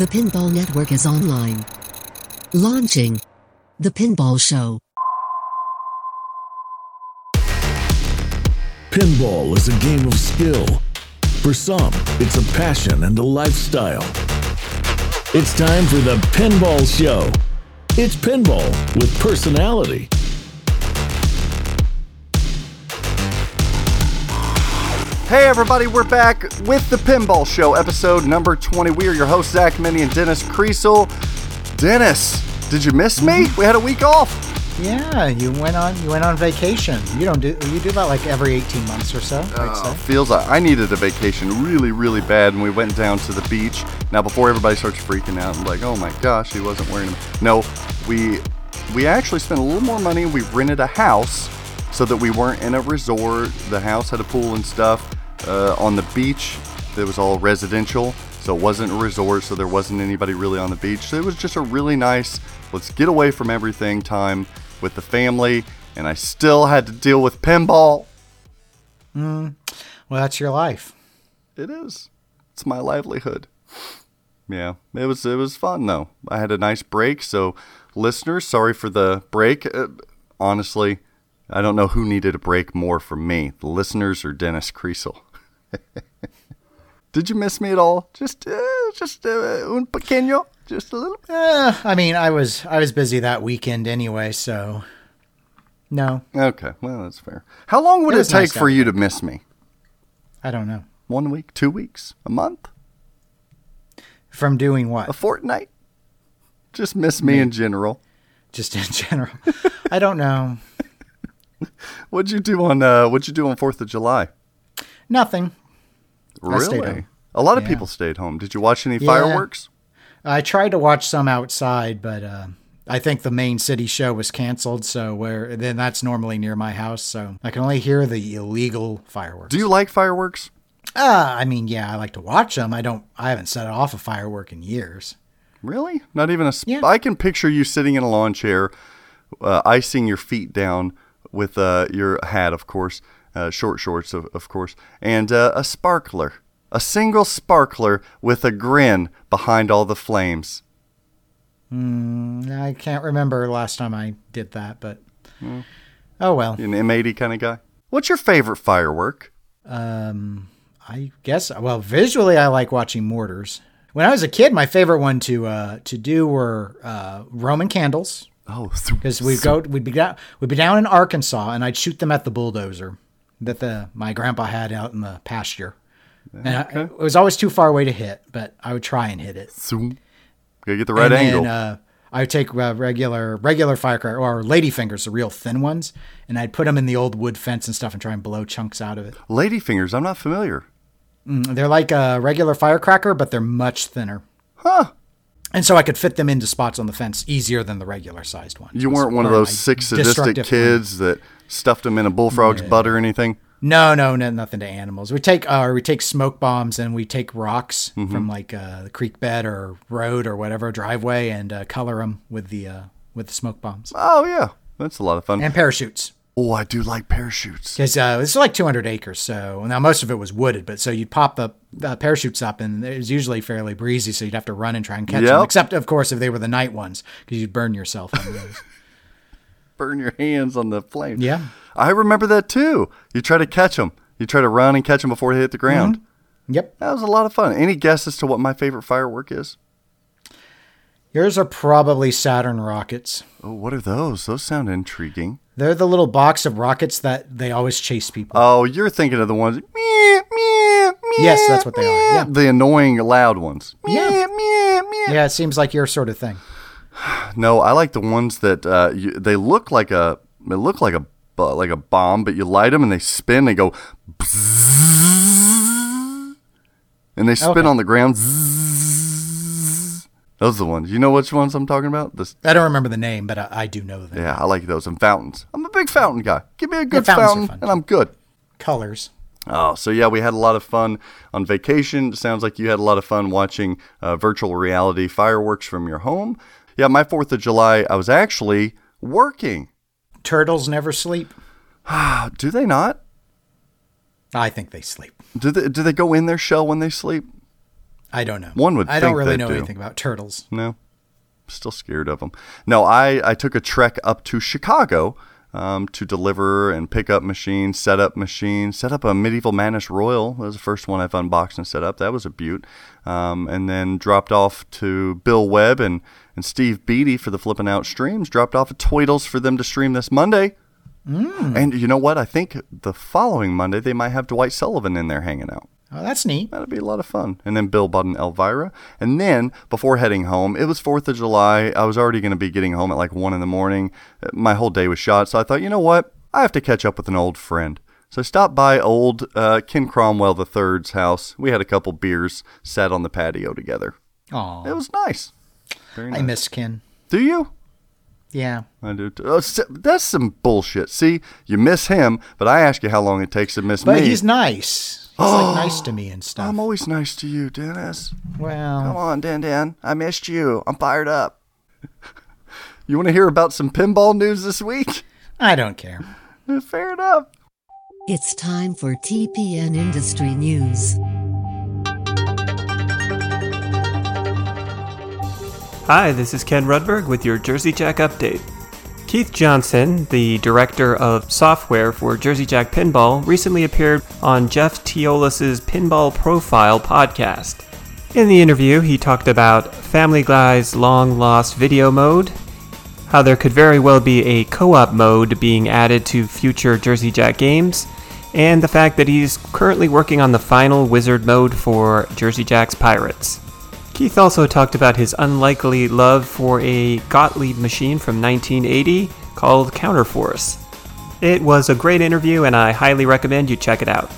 The Pinball Network is online. Launching The Pinball Show. Pinball is a game of skill. For some, it's a passion and a lifestyle. It's time for the Pinball Show. It's pinball with personality. Hey everybody, we're back with the Pinball Show, episode number 20. We are your hosts, Zach Meny and Dennis Kriesel. Dennis, did you miss me? We had a week off. Yeah, you went on you went on vacation. You don't do you do that like every 18 months or so, Uh, say. feels like I needed a vacation really, really bad, and we went down to the beach. Now, before everybody starts freaking out and like, oh my gosh, he wasn't wearing them. No, we we actually spent a little more money. We rented a house so that we weren't in a resort. The house had a pool and stuff. Uh, on the beach, it was all residential, so it wasn't a resort. So there wasn't anybody really on the beach. So it was just a really nice, let's get away from everything time with the family. And I still had to deal with pinball. Mm, Well, that's your life. It is. It's my livelihood. Yeah, it was it was fun though. I had a nice break. So, listeners, sorry for the break. Uh, honestly, I don't know who needed a break more from me, the listeners or Dennis Kriesel. Did you miss me at all? Just uh, just uh, un pequeño, just a little. bit. Eh, I mean, I was I was busy that weekend anyway, so no, Okay, well that's fair. How long would It it, take nice for you to miss me? I don't know. One week, two weeks, a month, From doing what? a fortnight? Just miss me in general. Just in general. I don't know. What'd you do on uh, What'd you do on Fourth of July? Nothing. Really? A lot of Yeah. people stayed home. Did you watch any Yeah. fireworks? I tried to watch some outside, but uh, I think the main city show was canceled. So where then that's normally near my house, so I can only hear the illegal fireworks. Do you like fireworks? Uh, I mean, yeah, I like to watch them. I don't. I haven't set off a firework in years. Really? Not even a. Sp- Yeah. I can picture you sitting in a lawn chair, uh, icing your feet down with uh, your hat, of course, uh, short shorts, of, of course, and uh, a sparkler, a single sparkler with a grin behind all the flames. I can't remember last time I did that, but oh well. An M80 kind of guy. What's your favorite firework? Um, I guess. Well, visually, I like watching mortars. When I was a kid, my favorite one to uh, to do were uh, Roman candles Oh, because we'd go we'd be down we'd be down in Arkansas and I'd shoot them at the bulldozer that the my grandpa had out in the pasture. And I, it was always too far away to hit, but I would try and hit it. Zoom. Gotta get the right and angle. Then, uh, I would take uh, regular regular firecracker or ladyfingers, the real thin ones, and I'd put them in the old wood fence and stuff and try and blow chunks out of it. Ladyfingers. I'm not familiar. Mm, They're like a regular firecracker, but they're much thinner. Huh. And so I could fit them into spots on the fence easier than the regular sized ones. You weren't one of those my sick sadistic kids that stuffed them in a bullfrog's butt or anything. No, no, no, nothing to animals. We take uh, we take smoke bombs and we take rocks Mm-hmm. from like uh, the creek bed or road or whatever driveway and uh, color them with the uh, with the smoke bombs Oh yeah, that's a lot of fun. and parachutes. oh, I do like parachutes. Because uh, it's like 200 acres, so now most of it was wooded, but so you'd pop the, the parachutes up, and it was usually fairly breezy, so you'd have to run and try and catch them. Except, of course, if they were the night ones, because you'd burn yourself on those. Burn your hands on the flame. Yeah. I remember that too. You try to catch them. You try to run and catch them before they hit the ground. Mm-hmm. yep. That was a lot of fun. Any guess as to what my favorite firework is? Yours are probably Saturn rockets. Oh, what are those? Those sound intriguing. They're the little box of rockets that they always chase people. Oh, you're thinking of the ones. Meow, meow, meow, Yes, that's what they are, yeah. The annoying loud ones. Yeah. Yeah, it seems like your sort of thing. No, I like the ones that uh, you, they look like a they look like a like a bomb, but you light them and they spin. They go, bzzz, and they spin Okay. on the ground. Those are the ones. You know which ones I'm talking about? This, I don't remember the name, but I, I do know them. yeah, I like those and fountains. I'm a big fountain guy. Give me a good are fountain, and I'm good. Colors. Oh, so yeah, we had a lot of fun on vacation. Sounds like you had a lot of fun watching uh, virtual reality fireworks from your home. Yeah, my Fourth of July, I was actually working. Turtles never sleep. Do they not? I think they sleep. Do they do they go in their shell when they sleep? I don't know. One would I don't really know do. anything about turtles. No, still scared of them. No, I, I took a trek up to Chicago um, to deliver and pick up machines, set up machines, set up a Medieval Madness Royal. That was the first one I've unboxed and set up. That was a beaut. Um, and then dropped off to Bill Webb and, and Steve Beatty for the Flipping Out streams. Dropped off at Tweedles for them to stream this Monday. And you know what? I think the following Monday they might have Dwight Sullivan in there hanging out. Oh, that's neat. That'd be a lot of fun. And then Bill bought an Elvira. And then before heading home, it was 4th of July. I was already going to be getting home at like 1 in the morning. My whole day was shot. So I thought, you know what? I have to catch up with an old friend. So I stopped by old uh, Ken Cromwell III's house. We had a couple beers, sat on the patio together. Oh, It was nice. Very I miss Ken. Do you? Yeah. I do. Too. Oh, that's some bullshit. See, you miss him, but I ask you how long it takes to miss But me. But he's nice. He's like nice to me and stuff. I'm always nice to you, Dennis. Well, come on, Dan Dan. I missed you. I'm fired up. you want to hear about some pinball news this week? I don't care. Fair enough. It's time for TPN Industry News. Hi, this is Ken Rudberg with your Jersey Jack update. Keith Johnson, the director of software for Jersey Jack Pinball, recently appeared on Jeff Teolis's Pinball Profile podcast. In the interview, he talked about Family Guy's long lost video mode, how there could very well be a co op mode being added to future Jersey Jack games, and the fact that he's currently working on the final wizard mode for Jersey Jack's Pirates. Keith also talked about his unlikely love for a Gottlieb machine from 1980 called Counterforce. It was a great interview, and I highly recommend you check it out.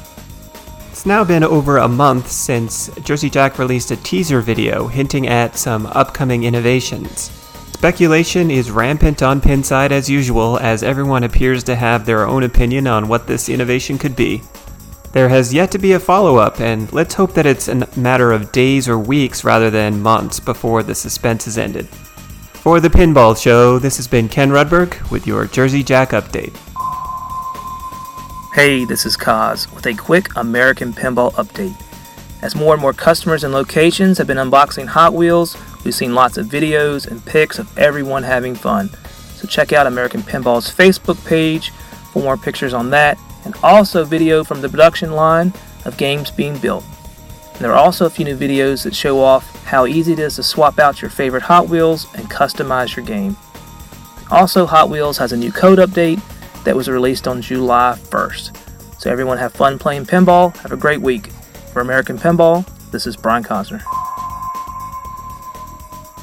It's now been over a month since Jersey Jack released a teaser video hinting at some upcoming innovations. Speculation is rampant on Pinside as usual, as everyone appears to have their own opinion on what this innovation could be. There has yet to be a follow up, and let's hope that it's a matter of days or weeks rather than months before the suspense is ended. For the Pinball Show, this has been Ken Rudberg with your Jersey Jack update. Hey, this is Kaz with a quick American Pinball update. As more and more customers and locations have been unboxing Hot Wheels, we've seen lots of videos and pics of everyone having fun. So check out American Pinball's Facebook page for more pictures on that, and also video from the production line of games being built. And there are also a few new videos that show off how easy it is to swap out your favorite Hot Wheels and customize your game. Also, Hot Wheels has a new code update that was released on July 1st. So everyone have fun playing pinball. Have a great week. For American Pinball, this is Brian Cosner.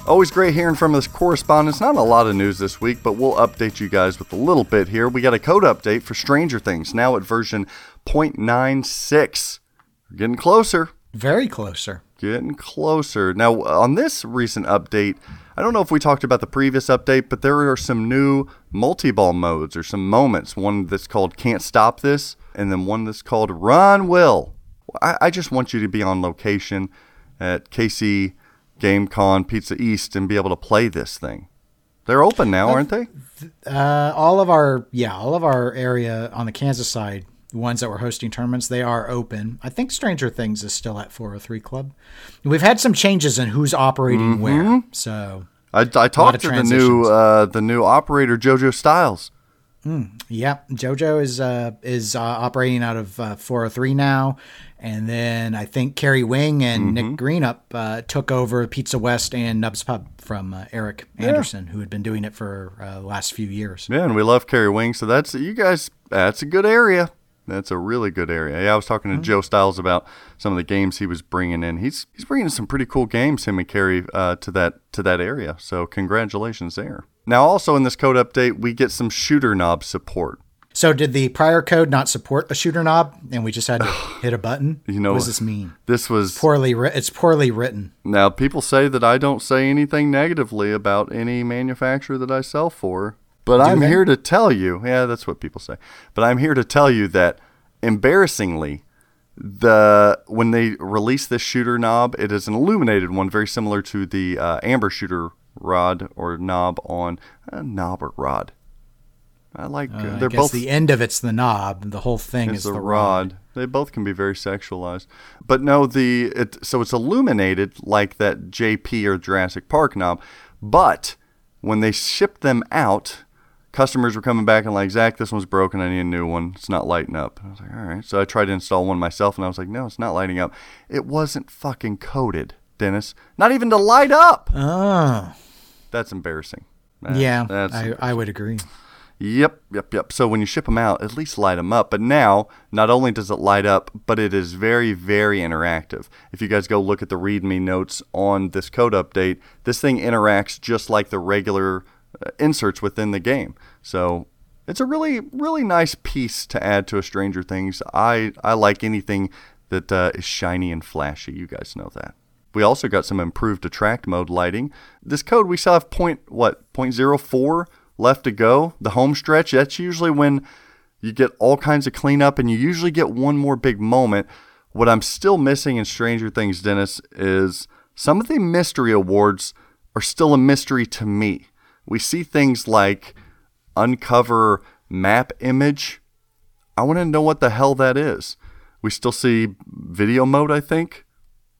Always great hearing from us correspondents. Not a lot of news this week, but we'll update you guys with a little bit here. We got a code update for Stranger Things, now at version 0.96. We're getting closer. Very closer. Getting closer. Now, on this recent update, I don't know if we talked about the previous update, but there are some new multi ball modes or some moments. One that's called Can't Stop This, and then one that's called Run Will. I, I just want you to be on location at KC GameCon Pizza East and be able to play this thing. They're open now, aren't they? Uh, all of our yeah, all of our area on the Kansas side, the ones that were hosting tournaments, they are open. I think Stranger Things is still at 403 Club. We've had some changes in who's operating where. So I, I talked to the new uh, the new operator JoJo Styles. Yeah, JoJo is uh, is uh, operating out of uh, 403 now, and then I think Kerry Wing and Nick Greenup uh, took over Pizza West and Nubs Pub from uh, Eric Anderson, who had been doing it for uh, the last few years. Yeah, and we love Carrie Wing, so that's you guys. That's a good area. That's a really good area. Yeah, I was talking to Mm-hmm. Joe Styles about some of the games he was bringing in. He's he's bringing some pretty cool games. Him and Carrie uh, to that to that area. So congratulations there. Now, also in this code update, we get some shooter knob support. So did the prior code not support a shooter knob, and we just had to hit a button? You know- what does this mean? This was Poorly, ri- it's poorly written. now people say that I don't say anything negatively about any manufacturer that I sell for, but I'm they? here to tell you. Yeah, that's what people say. But I'm here to tell you that embarrassingly, the when they release this shooter knob, it is an illuminated one, very similar to the uh, amber shooter rod or knob on a knob or rod. I like Uh, they're guess both the end of it's the knob. The whole thing is is the the rod. rod. They both can be very sexualized. But no, the it, so it's illuminated like that JP or Jurassic Park knob. But when they shipped them out, customers were coming back and like, Zach, this one's broken. I need a new one. It's not lighting up. I was like, all right. So I tried to install one myself, and I was like, no, it's not lighting up. It wasn't fucking coated, Dennis. Not even to light up. Oh, That's embarrassing. Yeah, that's I, I would agree. Yep, yep, yep. So when you ship them out, at least light them up. But now, not only does it light up, but it is very, very interactive. If you guys go look at the README notes on this code update, this thing interacts just like the regular uh, inserts within the game. So it's a really, really nice piece to add to a Stranger Things. I, I like anything that uh, is shiny and flashy. You guys know that. We also got some improved attract mode lighting. This code we still have point what point zero four left to go. The home stretch that's usually when you get all kinds of cleanup and you usually get one more big moment. What I'm still missing in Stranger Things, Dennis, is some of the mystery awards are still a mystery to me. We see things like uncover map image. I want to know what the hell that is. We still see video mode, I think.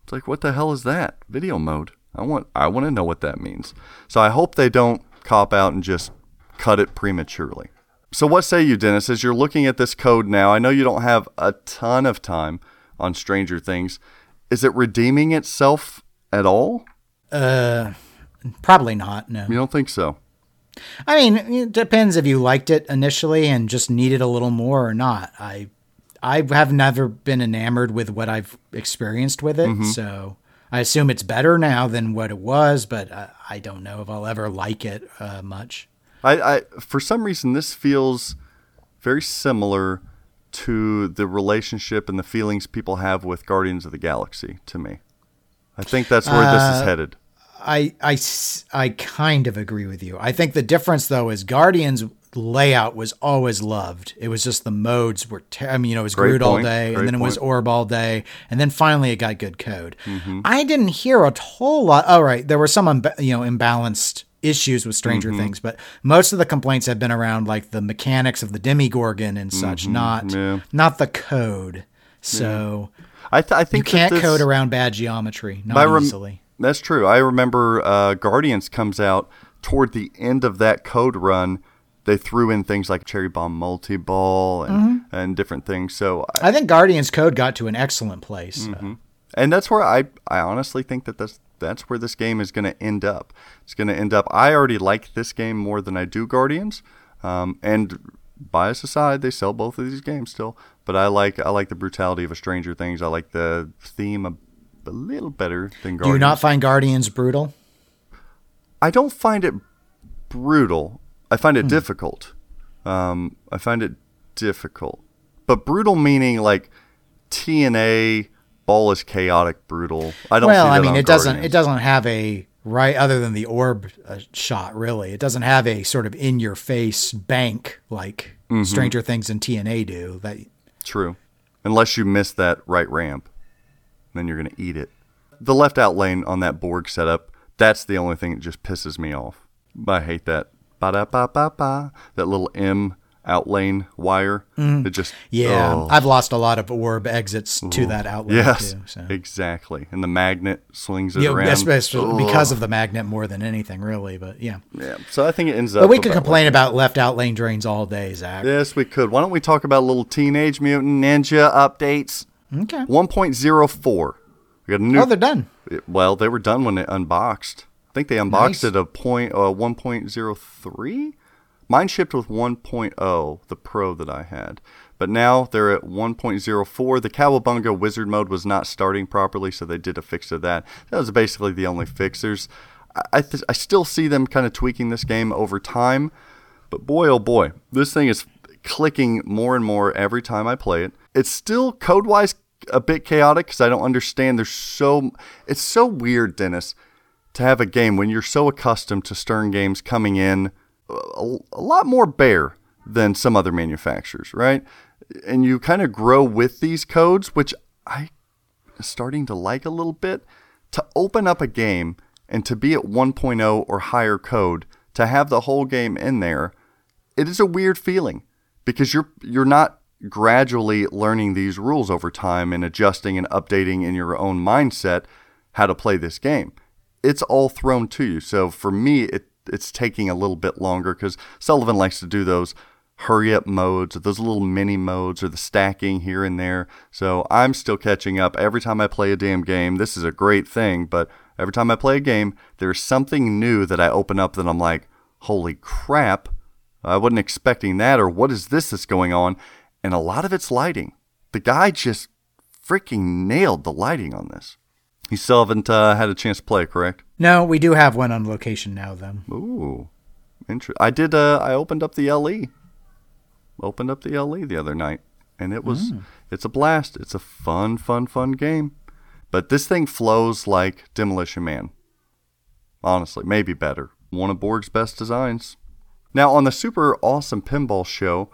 It's like, what the hell is that? Video mode. I want I want to know what that means. So I hope they don't cop out and just cut it prematurely. So what say you, Dennis, as you're looking at this code now? I know you don't have a ton of time on Stranger Things. Is it redeeming itself at all? Uh, probably not. No. You don't think so? I mean, it depends if you liked it initially and just needed a little more or not. I I have never been enamored with what I've experienced with it, so I assume it's better now than what it was, but uh, I don't know if I'll ever like it uh, much. I, I for some reason this feels very similar to the relationship and the feelings people have with Guardians of the Galaxy to me. I think that's where this is headed. I, I, I kind of agree with you. I think the difference though is Guardians layout was always loved. It was just the modes were. Ter- I mean, you know, it was Great Groot all day, Great and then it was. Orb all day, and then finally it got good code. Mm-hmm. I didn't hear a whole lot. All right, there were some unba- you know imbalanced issues with Stranger Mm-hmm. Things, but most of the complaints have been around like the mechanics of the Demogorgon and such, not Mm-hmm. Yeah. not the code. So I, th- I you think that can't this- code around bad geometry, not rem- easily. That's true. I remember uh, Guardians comes out toward the end of that code run. They threw in things like Cherry Bomb Multi Ball and, Mm-hmm. and different things. So, I, I think Guardians code got to an excellent place. Mm-hmm. and that's where I, I honestly think that that's that's where this game is going to end up. It's going to end up. I already like this game more than I do Guardians. Um, and bias aside, they sell both of these games still. But I like I like the brutality of a Stranger Things. I like the theme a, a little better than Guardians. Do you not find Guardians brutal? I don't find it brutal. I find Hmm. it difficult. Um, I find it difficult, but brutal meaning like TNA ball is chaotic brutal. I don't. well, I mean, it doesn't. It doesn't have a right other than the orb uh, shot. Really, it doesn't have a sort of in your face bank like Mm-hmm. Stranger Things and TNA do. That True, unless you miss that right ramp, then you're gonna eat it. The left out lane on that Borg setup. That's the only thing that just pisses me off. I hate that. Ba da ba ba ba. That little M out lane wire. It just Mm. yeah, oh. I've lost a lot of orb exits to that outlet Yes, too. So. exactly. And the magnet swings it Yeah, around. especially because of the magnet more than anything, really. But yeah, yeah. So I think it ends up. but we could complain about left outlane drains all day, Zach. yes, we could. Why don't we talk about little Teenage Mutant Ninja updates? Okay. 1.04. We got a new. Oh, they're done. well, they were done when it unboxed. I think they unboxed Nice. it a point uh, 1.03. Mine shipped with 1.0, the Pro that I had. But now they're at 1.04. The Cowabunga Wizard mode was not starting properly, so they did a fix to that. That was basically the only fix. There's, I, I, th- I still see them kind of tweaking this game over time. But boy, oh boy, this thing is clicking more and more every time I play it. It's still code wise a bit chaotic because I don't understand. There's so it's so weird, Dennis, to have a game when you're so accustomed to Stern games coming in a, a lot more bare than some other manufacturers, right? And you kind of grow with these codes, which I am starting to like a little bit. To open up a game and to be at 1.0 or higher code, to have the whole game in there, it is a weird feeling because you're you're not gradually learning these rules over time and adjusting and updating in your own mindset how to play this game. It's all thrown to you. So for me, it, it's taking a little bit longer because Sullivan likes to do those hurry up modes those little mini modes or the stacking here and there. So I'm still catching up every time I play a damn game. This is a great thing, but every time I play a game, there's something new that I open up that I'm like, holy crap, I wasn't expecting that, or what is this that's going on? And a lot of it's lighting. The guy just freaking nailed the lighting on this. You still haven't uh, had a chance to play, correct? No, we do have one on location now, though. Ooh, interesting. I did. Uh, I opened up the LE. Opened up the LE the other night, and it was. It's a blast. It's a fun, fun, fun game. But this thing flows like Demolition Man. Honestly, maybe better. One of Borg's best designs. Now, on the super awesome pinball show,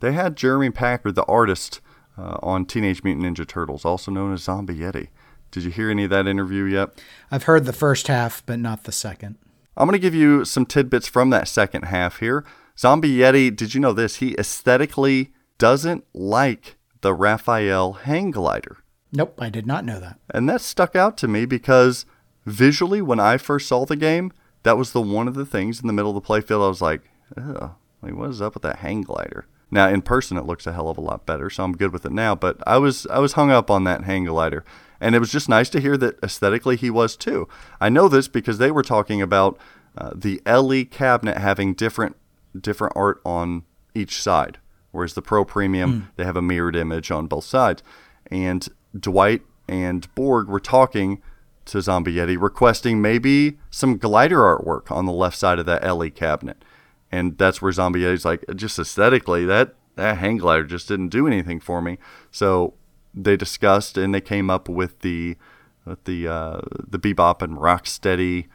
they had Jeremy Packer, the artist, uh, on Teenage Mutant Ninja Turtles, also known as Zombie Yeti. Did you hear any of that interview yet? I've heard the first half, but not the second. I'm going to give you some tidbits from that second half here. Zombie Yeti, did you know this? He aesthetically doesn't like the Raphael hang glider. Nope, I did not know that. And that stuck out to me because visually, when I first saw the game, that was the one of the things in the middle of the playfield. I was like, oh, like what is up with that hang glider? Now in person, it looks a hell of a lot better, so I'm good with it now. But I was I was hung up on that hang glider, and it was just nice to hear that aesthetically he was too. I know this because they were talking about uh, the LE cabinet having different different art on each side, whereas the Pro Premium they have a mirrored image on both sides. And Dwight and Borg were talking to Zombie Yeti, requesting maybe some glider artwork on the left side of that LE cabinet. And that's where Zombie Yeti's like, just aesthetically, that, that hang glider just didn't do anything for me. So they discussed and they came up with the with the uh, the Bebop and Rocksteady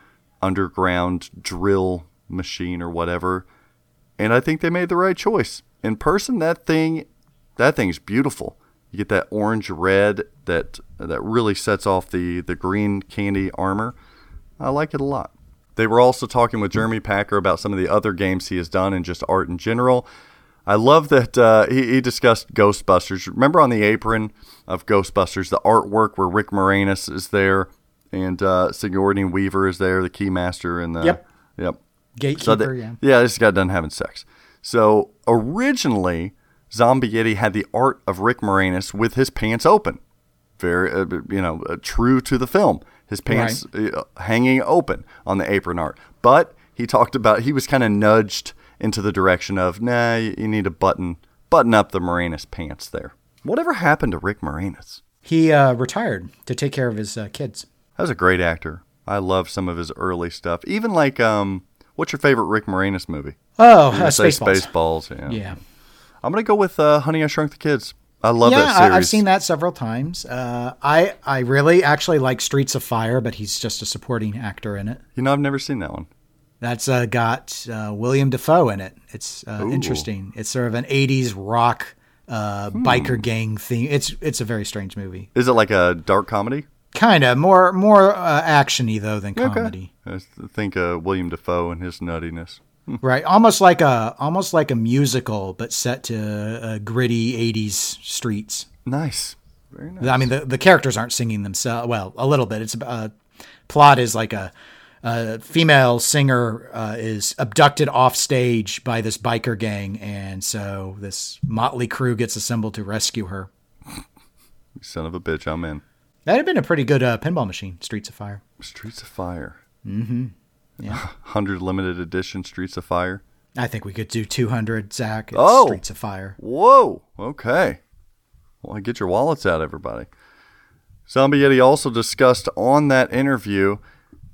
underground drill machine or whatever. And I think they made the right choice. In person, that thing, that thing's beautiful. You get that orange red that that really sets off the the green candy armor. I like it a lot. They were also talking with Jeremy Packer about some of the other games he has done and just art in general. I love that uh, he, he discussed Ghostbusters. Remember on the apron of Ghostbusters, the artwork where Rick Moranis is there and uh, Sigourney Weaver is there, the Keymaster, and the Yep. yep. Gatekeeper, So they- yeah. yeah, this guy done having sex. So originally, Zombie Yeti had the art of Rick Moranis with his pants open, very uh, you know uh, true to the film. His pants uh, hanging open on the apron art, but he talked about he was kind of nudged into the direction of nah, you, need to button button up the Moranis pants there. Whatever happened to Rick Moranis? He uh, retired to take care of his uh, kids. That was a great actor. I love some of his early stuff. Even like um, what's your favorite Rick Moranis movie? Oh, uh, Spaceballs. Spaceballs. Yeah. Yeah. I'm gonna go with uh, Honey I Shrunk the Kids. I love yeah, that series. I've seen that several times. Uh, I I really actually like Streets of Fire, but he's just a supporting actor in it. You know, I've never seen that one. That's uh, got uh, William Dafoe in it. It's uh, interesting. It's sort of an '80s rock uh, Hmm. biker gang theme. It's it's a very strange movie. Is it like a dark comedy? Kind of more more uh, actiony though than comedy. I think uh, William Dafoe and his nuttiness. Right, almost like a almost like a musical, but set to uh, gritty '80s streets. Nice. Very nice. I mean, the the characters aren't singing themselves. Well, a little bit. It's uh, plot is like a, a female singer uh, is abducted off stage by this biker gang, and so this motley crew gets assembled to rescue her. Son of a bitch, I'm in. That'd have been a pretty good uh, pinball machine, Streets of Fire. Streets of Fire. Mm-hmm. Yeah, 100 limited edition Streets of Fire. I think we could do 200. Zach, Oh. Streets of Fire. Whoa. Okay. Well, get your wallets out, everybody. Zombie Yeti also discussed on that interview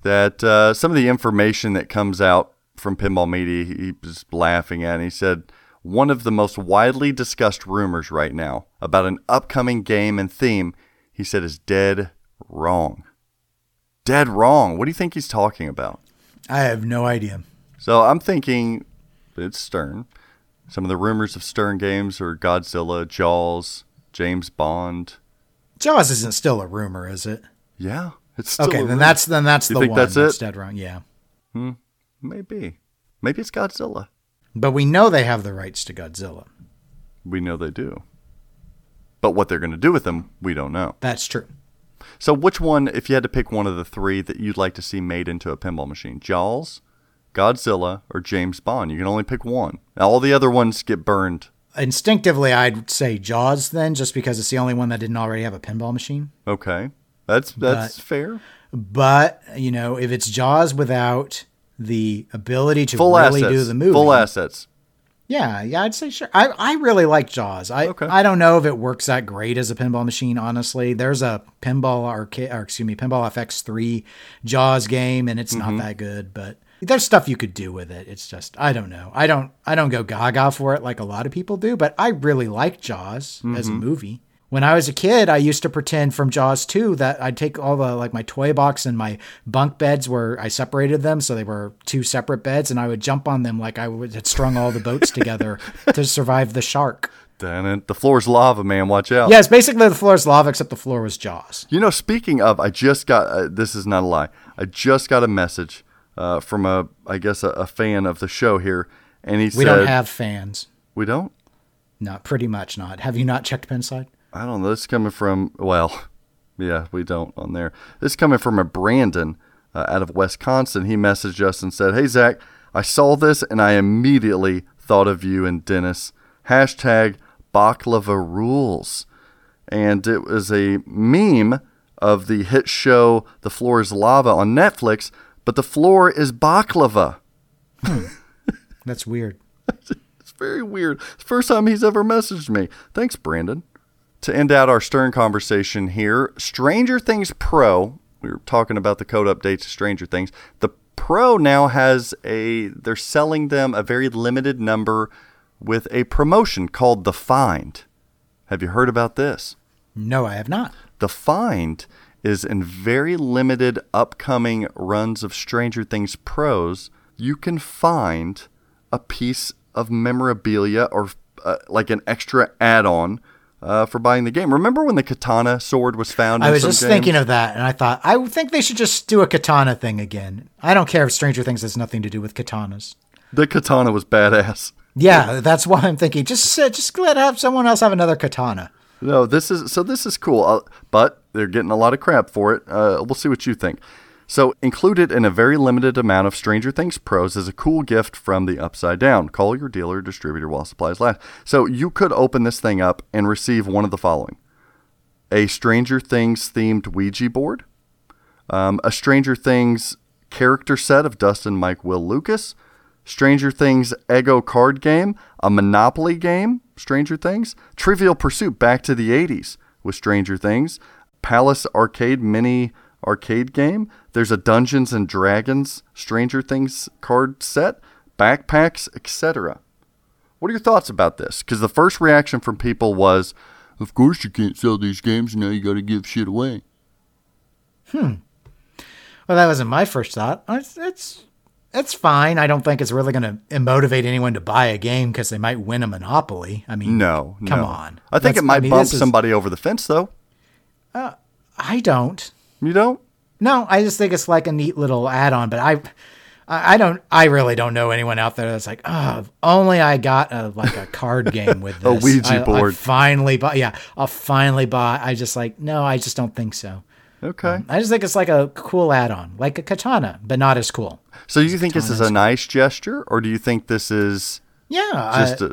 that uh, some of the information that comes out from pinball media, he was laughing at. And he said one of the most widely discussed rumors right now about an upcoming game and theme, he said, is dead wrong. Dead wrong. What do you think he's talking about? I have no idea. So I'm thinking it's Stern. Some of the rumors of Stern games are Godzilla, Jaws, James Bond. Jaws isn't still a rumor, is it? Yeah, it's still Okay, then that's then that's You the think one that's it? dead wrong. Yeah, hmm, maybe. Maybe it's Godzilla. but we know they have the rights to Godzilla. We know they do. But what they're going to do with them, we don't know. That's true. So, which one, if you had to pick one of the three that you'd like to see made into a pinball machine, Jaws, Godzilla, or James Bond? You can only pick one. Now, all the other ones get burned. Instinctively, I'd say Jaws then, just because it's the only one that didn't already have a pinball machine. Okay, that's that's But- fair. But you know, if it's Jaws without the ability to Full really assets. do the movie, Full assets. Yeah, yeah, I'd say sure. I, I really like Jaws. I Okay. I don't know if it works that great as a pinball machine. Honestly, there's a pinball arcade, or excuse me, pinball FX three Jaws game, and it's Mm-hmm. not that good. But there's stuff you could do with it. It's just I don't know. I don't I don't go gaga for it like a lot of people do. But I really like Jaws as a Mm-hmm. movie. When I was a kid, I used to pretend from Jaws 2 that I'd take all the like my toy box and my bunk beds where I separated them so they were two separate beds and I would jump on them like I would, had strung all the boats together to survive the shark. It. The floor's lava, man. Watch out. Yeah, it's basically the floor is lava except the floor was Jaws. You know, speaking of, I just got uh, this is not a lie. I just got a message uh, from a, I guess, a, a fan of the show here, and he We said, "We don't have fans. we don't. Not pretty much not. Have you not checked Pinside? I don't know. This is coming from well, yeah, we don't on there. This is coming from a Brandon uh, out of Wisconsin. He messaged us and said, "Hey Zach, I saw this and I immediately thought of you and Dennis." Hashtag baklava rules, and it was a meme of the hit show "The Floor Is Lava" on Netflix, but the floor is baklava. That's weird. It's very weird. First time he's ever messaged me. Thanks, Brandon. To end out our Stern conversation here, Stranger Things Pro, we were talking about the code updates to Stranger Things. The Pro now has a, they're selling them a very limited number with a promotion called The Find. Have you heard about this? No, I have not. The Find is in very limited upcoming runs of Stranger Things Pros. You can find a piece of memorabilia or uh, like an extra add on uh, for buying the game. Remember when the katana sword was found? I was just games? thinking of that, and I thought I think they should just do a katana thing again. I don't care if Stranger Things has nothing to do with katanas. the katana was badass. Yeah, that's why I'm thinking. Just sit- just let have someone else have another katana. No, this is so. This is cool, uh, but they're getting a lot of crap for it. Uh, we'll see what you think. So, included in a very limited amount of Stranger Things Pros is a cool gift from the Upside Down. Call your dealer or distributor while supplies last. So, you could open this thing up and receive one of the following: a Stranger Things themed Ouija board, um, a Stranger Things character set of Dustin, Mike, Will, Lucas, Stranger Things Ego card game, a Monopoly game, Stranger Things, Trivial Pursuit Back to the 80s with Stranger Things, Palace Arcade mini arcade game. There's a Dungeons and Dragons Stranger Things card set, backpacks, etc. What are your thoughts about this? Because the first reaction from people was, "Of course you can't sell these games. Now you got to give shit away." Hmm. Well, that wasn't my first thought. It's it's, it's fine. I don't think it's really going to motivate anyone to buy a game because they might win a monopoly. I mean, No, come no. on. I think That's- it might mean, bump is- somebody over the fence, though. Uh, I don't. You don't? No, I just think it's like a neat little add-on. But I, I I don't. I really don't know anyone out there that's like, oh, if only I got a like a card game with A. Ouija I- I board. finally buy. Yeah, I'll finally buy. I just like no. I just don't think so. Okay. Um, I just think it's like a cool add-on, like a katana, but not as cool. So you think this is a nice gesture, or do you think this is Yeah, just I, a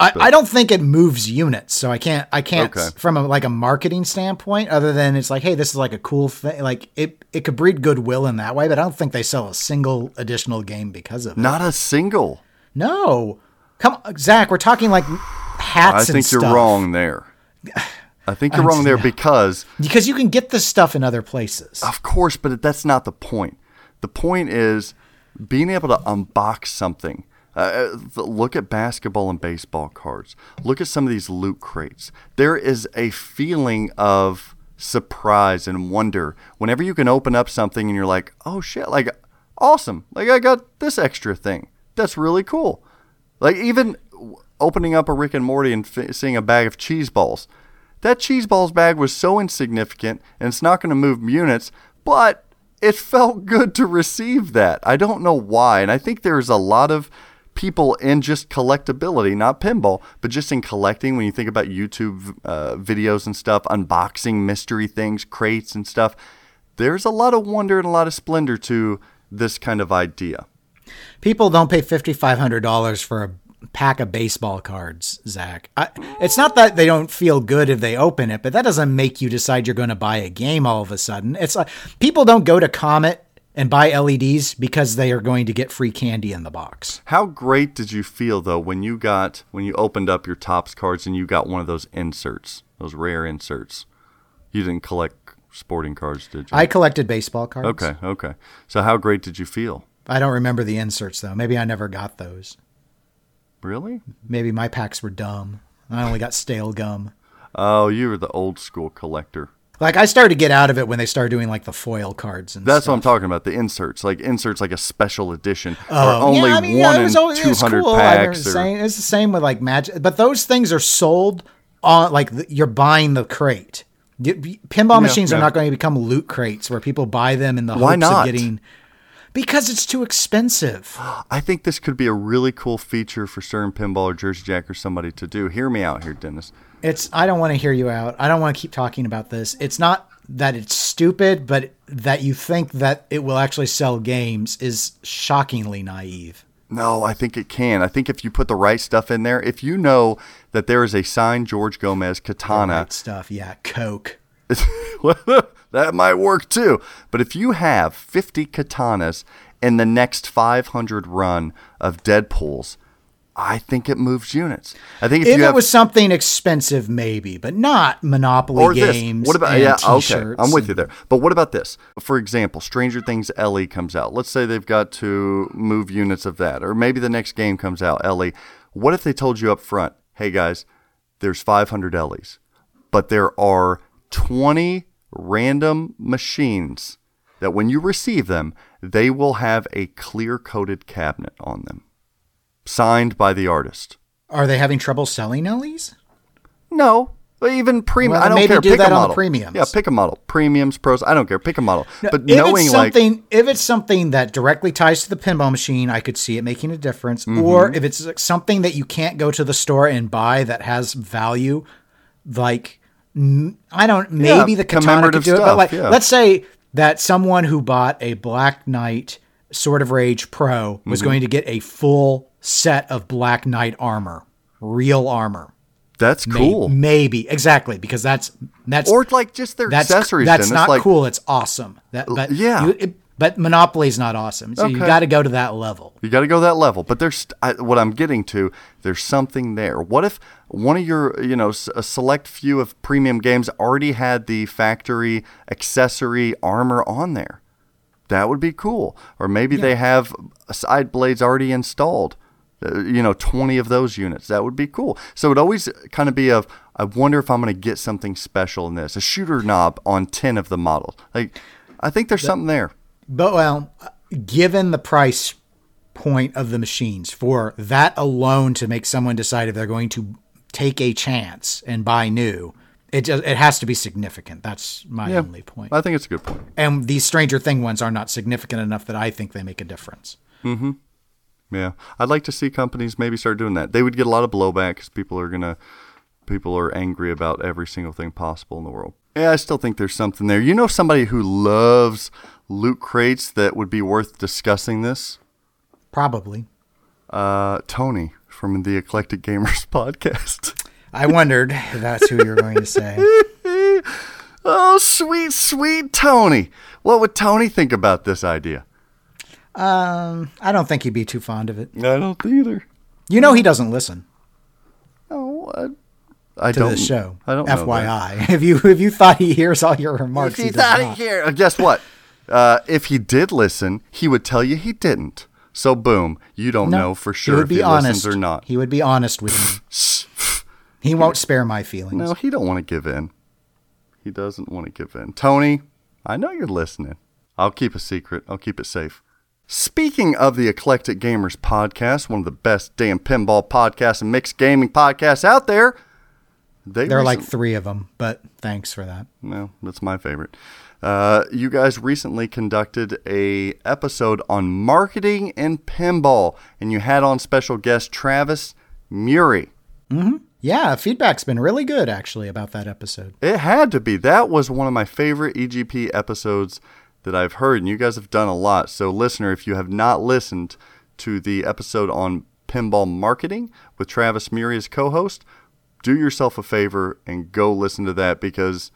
I, I don't think it moves units, so I can't I can't Okay. from a, like a marketing standpoint. Other than it's like, hey, this is like a cool thing. Like it it could breed goodwill in that way, but I don't think they sell a single additional game because of it. not a single? No, come on, Zach, we're talking like hats. I think you're wrong there. I think you're wrong there because, because you can get this stuff in other places. of course, but that's not the point. The point is being able to unbox something. Uh, uh, look at basketball and baseball cards. Look at some of these loot crates. There is a feeling of surprise and wonder whenever you can open up something and you're like, oh shit, like awesome. Like I got this extra thing. That's really cool. Like even opening up a Rick and Morty and f- seeing a bag of cheese balls. That cheese balls bag was so insignificant and it's not going to move units, but it felt good to receive that. I don't know why. And I think there's a lot of people in just collectability, not pinball, but just in collecting. When you think about YouTube uh, videos and stuff, unboxing mystery things, crates and stuff, there's a lot of wonder and a lot of splendor to this kind of idea. People don't pay fifty five hundred dollars for a pack of baseball cards, Zach. I, it's not that they don't feel good if they open it, but that doesn't make you decide you're going to buy a game all of a sudden. It's like people don't go to Comet and buy LEDs because they are going to get free candy in the box. How great did you feel though when you got when you opened up your Topps cards and you got one of those inserts, those rare inserts? You didn't collect sporting cards, did you? I collected baseball cards. okay, okay. So how great did you feel? I don't remember the inserts though. Maybe I never got those. Really? Maybe my packs were dumb. I only got stale gum. Oh, you were the old school collector. Like I started to get out of it when they started doing like the foil cards and stuff. That's stuff. what I'm talking about. The inserts, like inserts, like a special edition, Oh, or only yeah, I mean, one it was in was 200 cool. Packs. Or, saying- it's the same with like magic, but those things are sold on like the, you're buying the crate. Pinball machines yeah. are not going to become loot crates where people buy them in the Why hopes not? of getting because it's too expensive. I think this could be a really cool feature for Stern Pinball or Jersey Jack or somebody to do. Hear me out here, Dennis. It's I don't want to hear you out. I don't want to keep talking about this. It's not that it's stupid, but that you think that it will actually sell games is shockingly naive. No, I think it can. I think if you put the right stuff in there, if you know that there is a signed George Gomez katana, Right stuff, yeah. Coke. that might work too. But if you have 50 katanas in the next 500 run of Deadpools, I think it moves units. I think if, If it was something expensive, maybe, but not Monopoly or games. this. What about yeah? Okay, t-shirts I'm with you there. But what about this? For example, Stranger Things LE comes out. Let's say they've got to move units of that, or maybe the next game comes out LE. What if they told you up front, "Hey guys, there's 500 LEs, but there are 20 random machines that when you receive them, they will have a clear-coated cabinet on them, signed by the artist." Are they having trouble selling LE's? No, even premium. Well, I don't maybe care. do Pick that a on model. premiums. Yeah, pick a model. Premiums, pros. I don't care. Pick a model. but if knowing it's like if it's something that directly ties to the pinball machine, I could see it making a difference. Mm-hmm. Or if it's something that you can't go to the store and buy that has value, like I don't, maybe the katana could do it. But like, yeah. let's say that someone who bought a Black Knight Sword of Rage Pro was Mm-hmm. going to get a full set of Black Knight armor, real armor. that's cool. Maybe exactly because that's that's or like just their that's accessories. that's Dennis, not like, cool. It's awesome. That, but yeah. you, it, but Monopoly's not awesome. So you got to go to that level. You got to go that level. But there's I, what I'm getting to. There's something there. What if one of your, you know, s- a select few of premium games already had the factory accessory armor on there? That would be cool. Or maybe they have uh, side blades already installed. Uh, you know, 20 of those units. That would be cool. So it always kind of be of, I wonder if I'm going to get something special in this. A shooter knob on 10 of the models. Like, I think there's something there. But well, given the price point of the machines for that alone to make someone decide if they're going to take a chance and buy new, it just, it has to be significant. That's my Yeah. only point. I think it's a good point. And these Stranger Thing ones are not significant enough that I think they make a difference. Yeah, I'd like to see companies maybe start doing that. They would get a lot of blowback because people are gonna, people are angry about every single thing possible in the world. Yeah, I still think there's something there. You know, somebody who loves loot crates that would be worth discussing this. Probably. Uh, Tony from the Eclectic Gamers podcast. I wondered if that's who you're going to say. oh, sweet, sweet Tony. What would Tony think about this idea? Um, I don't think he'd be too fond of it. I don't either. You know he doesn't listen Oh, I, I to don't. this show. I don't. know. FYI, if you if you thought he hears all your remarks, If he he thought not. he cared. Uh, Guess what? Uh, if he did listen, he would tell you he didn't. So boom, you don't know for sure he would if be he honest listens or not. He would be honest with me. he won't spare my feelings. No, he don't want to give in. He doesn't want to give in. Tony, I know you're listening. I'll keep a secret. I'll keep it safe. Speaking of the Eclectic Gamers podcast, one of the best damn pinball podcasts and mixed gaming podcasts out there, They There are like three of them, but thanks for that. No, that's my favorite. Uh, you guys recently conducted a episode on marketing and pinball, and you had on special guest Travis Murray. Yeah, feedback's been really good actually about that episode. It had to be. That was one of my favorite EGP episodes that I've heard, and you guys have done a lot. So, listener, if you have not listened to the episode on pinball marketing with Travis Murray as co host, do yourself a favor and go listen to that because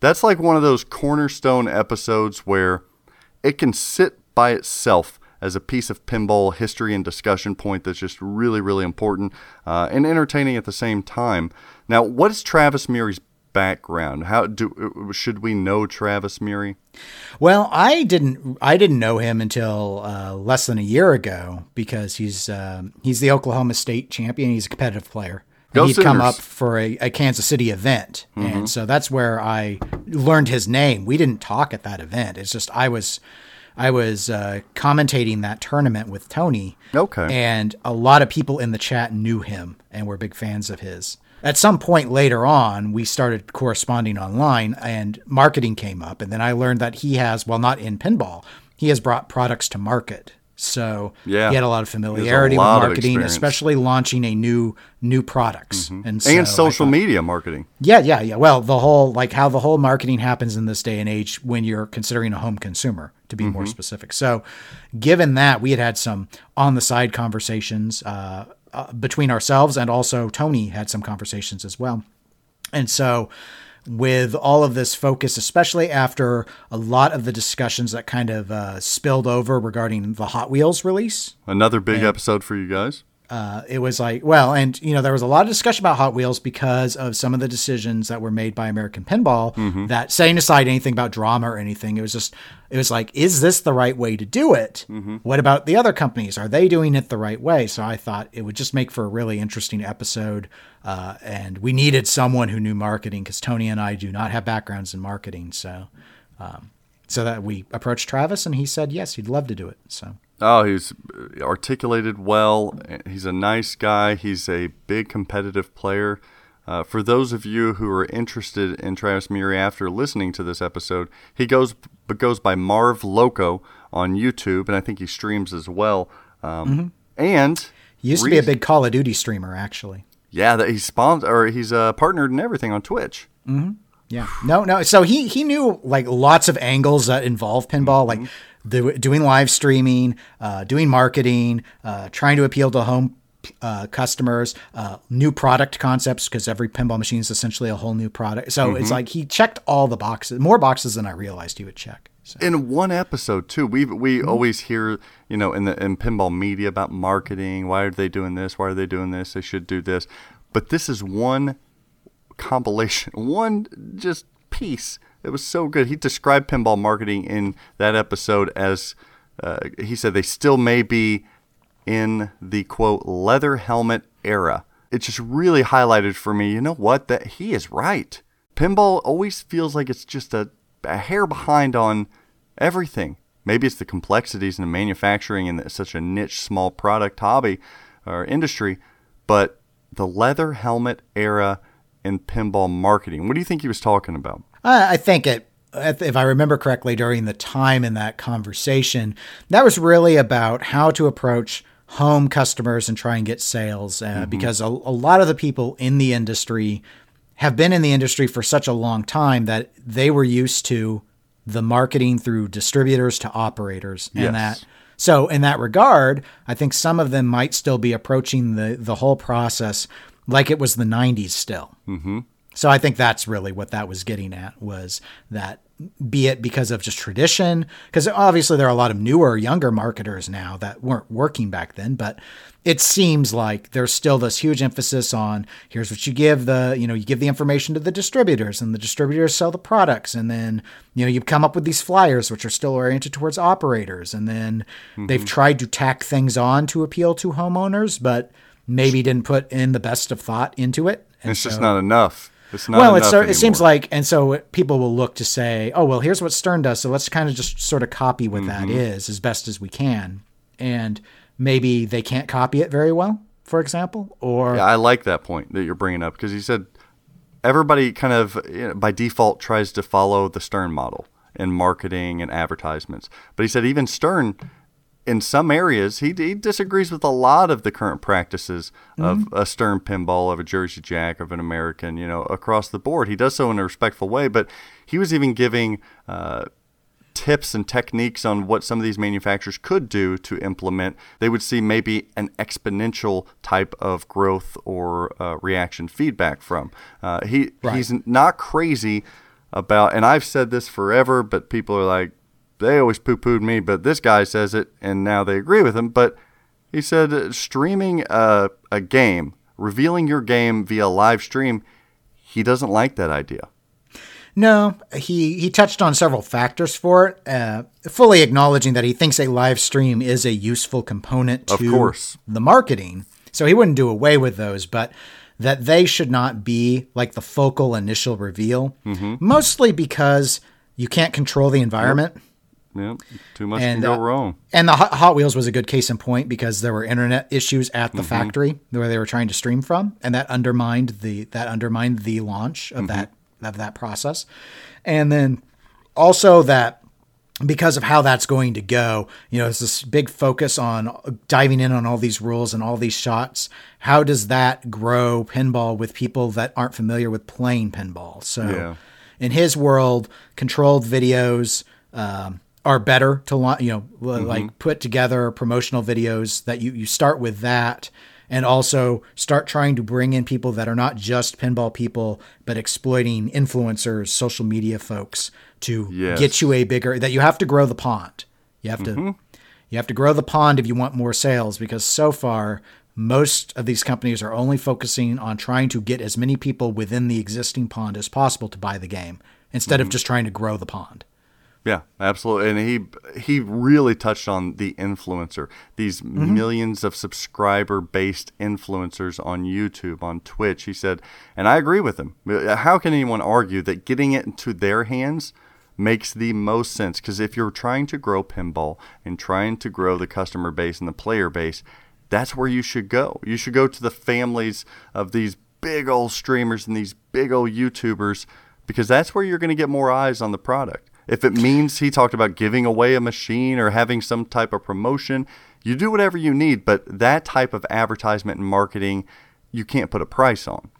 that's like one of those cornerstone episodes where it can sit by itself as a piece of pinball history and discussion point that's just really, really important uh, and entertaining at the same time. Now, what is Travis Murray's background? How do should we know Travis Murray? Well, I didn't I didn't know him until uh, less than a year ago because he's um, he's the Oklahoma State champion. He's a competitive player. Go And he'd come up for a, a Kansas City event, and so that's where I learned his name. We didn't talk at that event. It's just I was I was uh, commentating that tournament with Tony. Okay. and a lot of people in the chat knew him and were big fans of his. At some point later on, we started corresponding online and marketing came up. And then I learned that he has, well, not in pinball, he has brought products to market. So Yeah. he had a lot of familiarity lot with marketing, especially launching a new new products and, so and social thought- media marketing. Yeah, yeah, yeah. Well, the whole like how the whole marketing happens in this day and age when you're considering a home consumer, to be more specific. So, given that we had had some on the side conversations uh, uh, between ourselves, and also Tony had some conversations as well, and so with all of this focus, especially after a lot of the discussions that kind of uh, spilled over regarding the Hot Wheels release, Another big episode for you guys. Uh, it was like, well, and you know, there was a lot of discussion about Hot Wheels because of some of the decisions that were made by American Pinball. That setting aside anything about drama or anything, it was just, it was like, is this the right way to do it? What about the other companies? Are they doing it the right way? So I thought it would just make for a really interesting episode. Uh, and we needed someone who knew marketing because Tony and I do not have backgrounds in marketing. So, um, so that we approached Travis and he said yes, he'd love to do it. So. Oh, he's articulated well. He's a nice guy. He's a big competitive player. Uh, for those of you who are interested in Travis Murray after listening to this episode, he goes but goes by Marv Loco on YouTube, and I think he streams as well. Um, And He used to be a big Call of Duty streamer, actually. yeah, that he's sponsored or he's uh, partnered and everything on Twitch. Yeah. No, no. So he he knew like lots of angles that involve pinball, like the, doing live streaming, uh, doing marketing, uh, trying to appeal to home uh, customers, uh, new product concepts because every pinball machine is essentially a whole new product. So it's like he checked all the boxes, more boxes than I realized he would check. So. in one episode too. We we always hear you know in the in pinball media about marketing. Why are they doing this? Why are they doing this? They should do this. But this is one compilation, one just piece. It was so good. He described pinball marketing in that episode as uh, he said they still may be in the quote leather helmet era. It just really highlighted for me, you know what, that he is right. Pinball always feels like it's just a, a hair behind on everything. Maybe it's the complexities in the manufacturing and such a niche small product hobby or industry, but the leather helmet era in pinball marketing. What do you think he was talking about? I I think it, if I remember correctly, during the time in that conversation, that was really about how to approach home customers and try and get sales. Uh, mm-hmm. Because a, a lot of the people in the industry have been in the industry for such a long time that they were used to the marketing through distributors to operators, Yes. and that. So in that regard, I think some of them might still be approaching the the whole process like it was the '90s still. Mm-hmm. So I think that's really what that was getting at was that be it because of just tradition, because obviously there are a lot of newer, younger marketers now that weren't working back then, but it seems like there's still this huge emphasis on here's what you give the, you know, you give the information to the distributors and the distributors sell the products. And then, you know, you come up with these flyers, which are still oriented towards operators. And then they've mm-hmm. tried to tack things on to appeal to homeowners, but maybe didn't put in the best of thought into it. And It's just not enough. It's not well, it's so, it seems like, and so people will look to say, oh, well, here's what Stern does. So let's kind of just sort of copy what that Mm-hmm. is as best as we can. And maybe they can't copy it very well, for example, or Yeah, I like that point that you're bringing up because he said everybody kind of you know, by default tries to follow the Stern model in marketing and advertisements. But he said even Stern, in some areas, he, he disagrees with a lot of the current practices of a Stern pinball, of a Jersey Jack, of an American, you know, across the board. He does so in a respectful way, but he was even giving. Uh, tips and techniques on what some of these manufacturers could do to implement, they would see maybe an exponential type of growth or uh, reaction feedback from. Uh, he Right. he's not crazy about, and I've said this forever, but people are like, they always poo-pooed me, but this guy says it, and now they agree with him. But he said uh, streaming a, a game, revealing your game via live stream, he doesn't like that idea. No, he he touched on several factors for it, uh, fully acknowledging that he thinks a live stream is a useful component to Of course. the marketing. So he wouldn't do away with those, but that they should not be like the focal initial reveal, Mm-hmm. mostly because you can't control the environment. Yeah, too much And, can go uh, wrong. And the Hot Wheels was a good case in point because there were internet issues at Mm-hmm. the factory where they were trying to stream from, and that undermined the that undermined the launch of that of that process. And then also that because of how that's going to go, you know, there's this big focus on diving in on all these rules and all these shots. How does that grow pinball with people that aren't familiar with playing pinball? So, Yeah. in his world, controlled videos um, are better to you know l- mm-hmm. like put together promotional videos that you you start with that and also start trying to bring in people that are not just pinball people but exploiting influencers social media folks to Yes. get you a bigger that you have to grow the pond. You have to mm-hmm. you have to grow the pond if you want more sales because so far most of these companies are only focusing on trying to get as many people within the existing pond as possible to buy the game instead of mm-hmm. just trying to grow the pond Yeah, absolutely. And he he really touched on the influencer. These mm-hmm. millions of subscriber based influencers on YouTube, on Twitch. He said, and I agree with him. How can anyone argue that getting it into their hands makes the most sense? Because if you're trying to grow pinball and trying to grow the customer base and the player base, that's where you should go. You should go to the families of these big old streamers and these big old YouTubers because that's where you're going to get more eyes on the product. If it means he talked about giving away a machine or having some type of promotion, you do whatever you need, but that type of advertisement and marketing, you can't put a price on.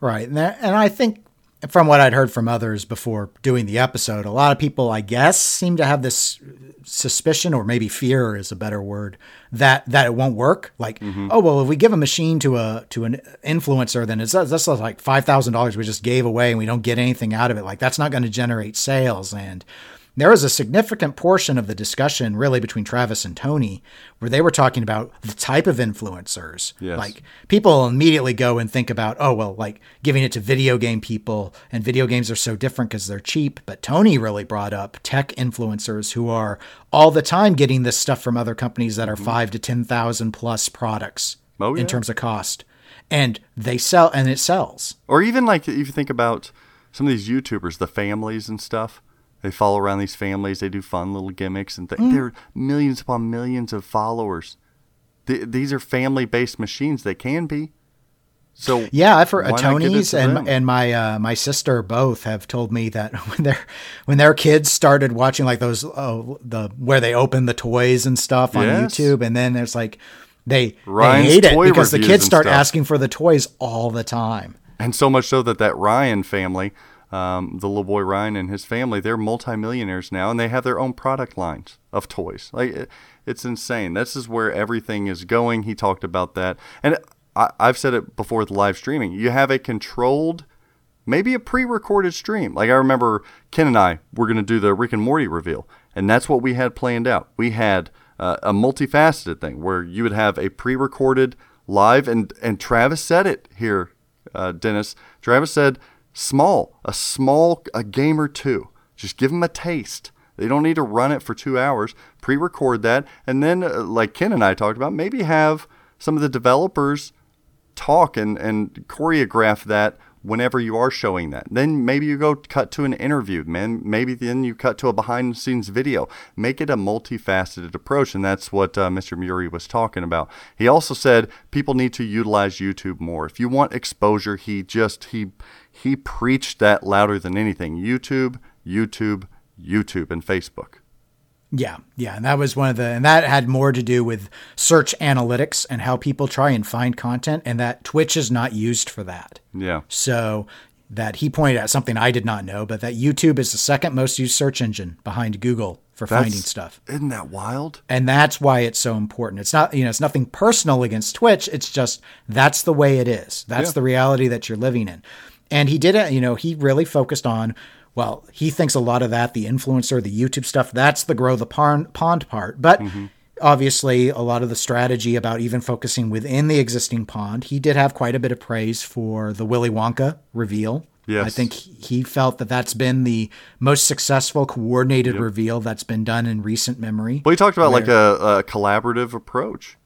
Right. And, that, and I think from what I'd heard from others before doing the episode, a lot of people, I guess, seem to have this suspicion or maybe fear is a better word that that it won't work. Like, mm-hmm. oh well, if we give a machine to a to an influencer, then it's that's like five thousand dollars we just gave away and we don't get anything out of it. Like that's not going to generate sales. And there was a significant portion of the discussion really between Travis and Tony where they were talking about the type of influencers. Yes. Like people immediately go and think about, oh, well, like giving it to video game people, and video games are so different because they're cheap. But Tony really brought up tech influencers who are all the time getting this stuff from other companies that are five to 10,000 plus products Mm-hmm. Oh, yeah. in terms of cost. And they sell, and it sells. Or even like if you think about some of these YouTubers, the families and stuff, they follow around these families, they do fun little gimmicks, and th- Mm. they're millions upon millions of followers. Th- these are family based machines. They can be. So Yeah, I've heard uh, not give it Tony's and them? and my uh, my sister both have told me that when their when their kids started watching like those oh, the where they open the toys and stuff on Yes. YouTube, and then it's like they, they hate it because the kids start asking for the toys all the time. And so much so that that Ryan family, um, the little boy Ryan and his family, they're multimillionaires now, and they have their own product lines of toys. Like it, it's insane. This is where everything is going. He talked about that, and I, I've said it before with live streaming. You have a controlled, maybe a pre-recorded stream. Like I remember Ken and I were going to do the Rick and Morty reveal, and that's what we had planned out. We had uh, a multifaceted thing where you would have a pre-recorded live, and and Travis said it here, uh, Dennis. Travis said small, a small, a game or two. Just give them a taste. They don't need to run it for two hours. Pre-record that, and then, uh, like Ken and I talked about, maybe have some of the developers talk and, and choreograph that whenever you are showing that. Then maybe you go cut to an interview, man. Maybe then you cut to a behind the scenes video. Make it a multifaceted approach, and that's what uh, Mr. Murray was talking about. He also said people need to utilize YouTube more. If you want exposure, he just he he preached that louder than anything. YouTube, YouTube, YouTube, and Facebook. Yeah, yeah, and that was one of the, and that had more to do with search analytics and how people try and find content, and that Twitch is not used for that. Yeah. So that he pointed out something I did not know, but that YouTube is the second most used search engine behind Google for That's- finding stuff. Isn't that wild? And that's why it's so important. It's not, you know, it's nothing personal against Twitch. It's just that's the way it is. That's Yeah. the reality that you're living in. And he did it, you know, he really focused on, well, he thinks a lot of that, the influencer, the YouTube stuff, that's the grow the pond, pond part. But mm-hmm. obviously, a lot of the strategy about even focusing within the existing pond, he did have quite a bit of praise for the Willy Wonka reveal. Yes. I think he felt that that's been the most successful coordinated reveal that's been done in recent memory. Well, he talked about like a, a collaborative approach.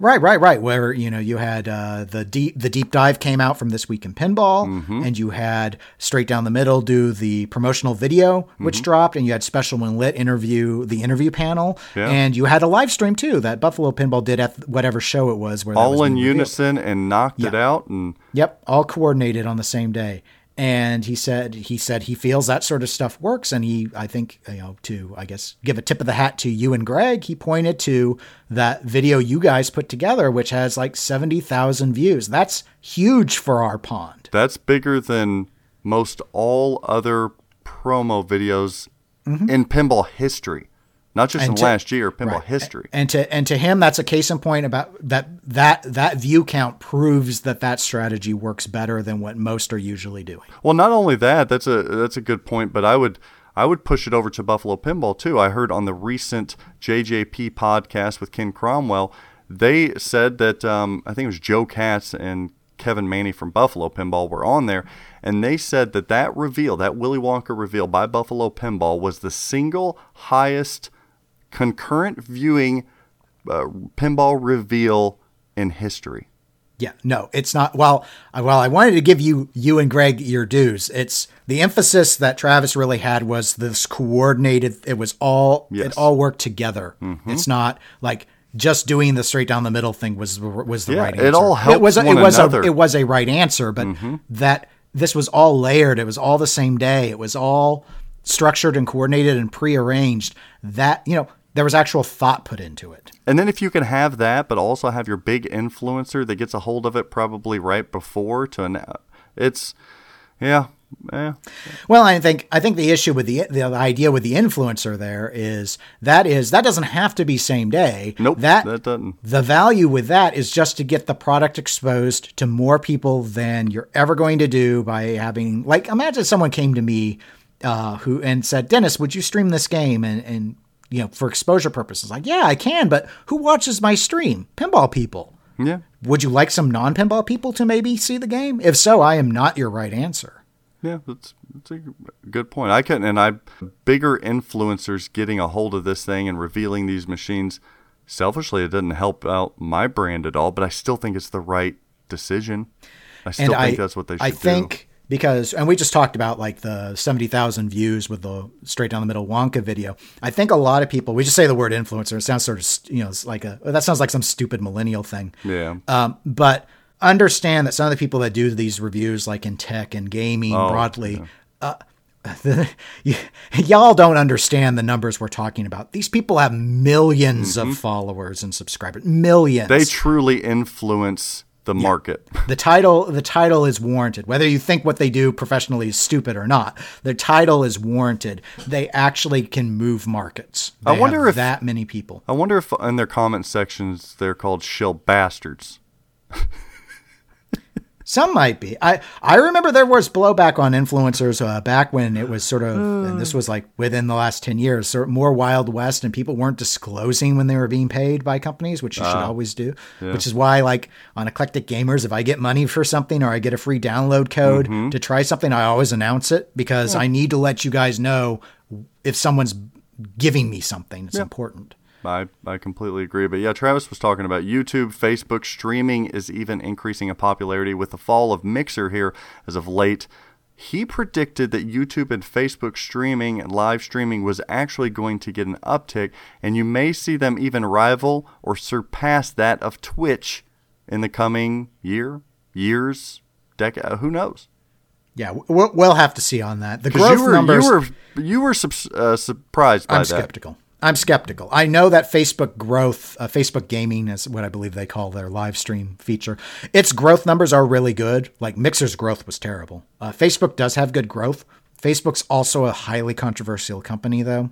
Right, right, right. Where you know you had uh, the deep the deep dive came out from this week in pinball, Mm-hmm. and you had straight down the middle do the promotional video which Mm-hmm. dropped, and you had special when lit interview the interview panel, Yeah. and you had a live stream too that Buffalo Pinball did at whatever show it was. Where that was all in being revealed. unison and knocked it out. And Yep, all coordinated on the same day. And he said he said he feels that sort of stuff works, and he I think you know to I guess give a tip of the hat to you and Greg. He pointed to that video you guys put together, which has like seventy thousand views. That's huge for our pond. that's bigger than most all other promo videos mm-hmm. in pinball history, not just. And in to- last year, pinball Right. history. And to and to him, that's a case in point about that that that view count proves that that strategy works better than what most are usually doing. Well, not only that, that's a that's a good point, but I would I would push it over to Buffalo Pinball too. I heard on the recent JJP podcast with Ken Cromwell, they said that um, I think it was Joe Katz and Kevin Manny from Buffalo Pinball were on there, and they said that that reveal, that Willy Wonka reveal by Buffalo Pinball, was the single highest concurrent viewing uh, pinball reveal in history. Yeah, no, it's not. Well, I, well, I wanted to give you you and Greg your dues. It's the emphasis that Travis really had was this coordinated. It was all Yes. it all worked together. It's not like just doing the straight down the middle thing was was the Yeah, right it answer. all helps it was a, one it was another. a it was a right answer, but that this was all layered. It was all the same day. It was all structured and coordinated and prearranged. That you know there was actual thought put into it. And then if you can have that, but also have your big influencer that gets a hold of it probably right before to an, it's, yeah, yeah. Well, I think I think the issue with the the idea with the influencer there is that is that doesn't have to be same day. Nope, that that doesn't. The value with that is just to get the product exposed to more people than you're ever going to do by having like imagine someone came to me uh, who and said, Dennis, would you stream this game and and you know for exposure purposes? Like, yeah, I can, but who watches my stream? Pinball people. Yeah. Would you like some non-pinball people to maybe see the game? If so, I am not your right answer. Yeah, that's, that's a good point. I couldn't, and I, bigger influencers getting a hold of this thing and revealing these machines, selfishly, it doesn't help out my brand at all, but I still think it's the right decision. I still think that's what they should I do. Because, and we just talked about like the seventy thousand views with the straight down the middle Wonka video. I think a lot of people we just say the word influencer. It sounds sort of you know it's like a that sounds like some stupid millennial thing. Yeah. Um, but understand that some of the people that do these reviews, like in tech and gaming Oh, broadly, uh, y- y'all don't understand the numbers we're talking about. These people have 1000000s of followers and subscribers, millions. Mm-hmm. They truly influence the market. the title the title is warranted. Whether you think what they do professionally is stupid or not the title is warranted. They actually can move markets. I wonder if- that many people. I wonder if in their comment sections they're called shill bastards. some might be. I i remember there was blowback on influencers uh, back when it was sort of and this was like within the last 10 years sort of more wild west and people weren't disclosing when they were being paid by companies which you should always do which is why like on eclectic gamers if i get money for something or i get a free download code to try something i always announce it because i need to let you guys know if someone's giving me something. It's important I, I completely agree. But yeah, Travis was talking about YouTube, Facebook streaming is even increasing in popularity with the fall of Mixer here as of late. He predicted that YouTube and Facebook streaming and live streaming was actually going to get an uptick, and you may see them even rival or surpass that of Twitch in the coming year, years, decade. Who knows? Yeah, we'll, we'll have to see on that. The growth you were numbers. you were you were uh, surprised by I'm that. skeptical. I'm skeptical. I know that Facebook growth, uh, Facebook gaming is what I believe they call their live stream feature. Its growth numbers are really good. Like Mixer's growth was terrible. Uh, Facebook does have good growth. Facebook's also a highly controversial company, though.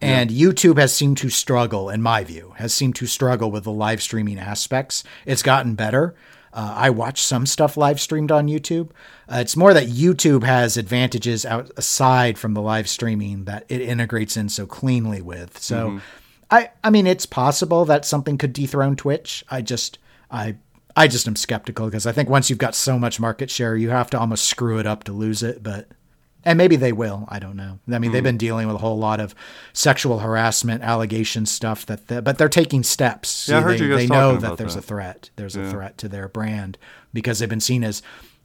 And YouTube has seemed to struggle, in my view, has seemed to struggle with the live streaming aspects. It's gotten better. Uh, I watch some stuff live streamed on YouTube. Uh, it's more that YouTube has advantages out aside from the live streaming that it integrates in so cleanly with. So, I I mean, it's possible that something could dethrone Twitch. I just I I just am skeptical because I think once you've got so much market share, you have to almost screw it up to lose it. But and maybe they will. I don't know. I mean, they've been dealing with a whole lot of sexual harassment allegation stuff that, but they're taking steps. Yeah, I heard they, you guys they know that there's that. a threat. There's a threat to their brand because they've been seen as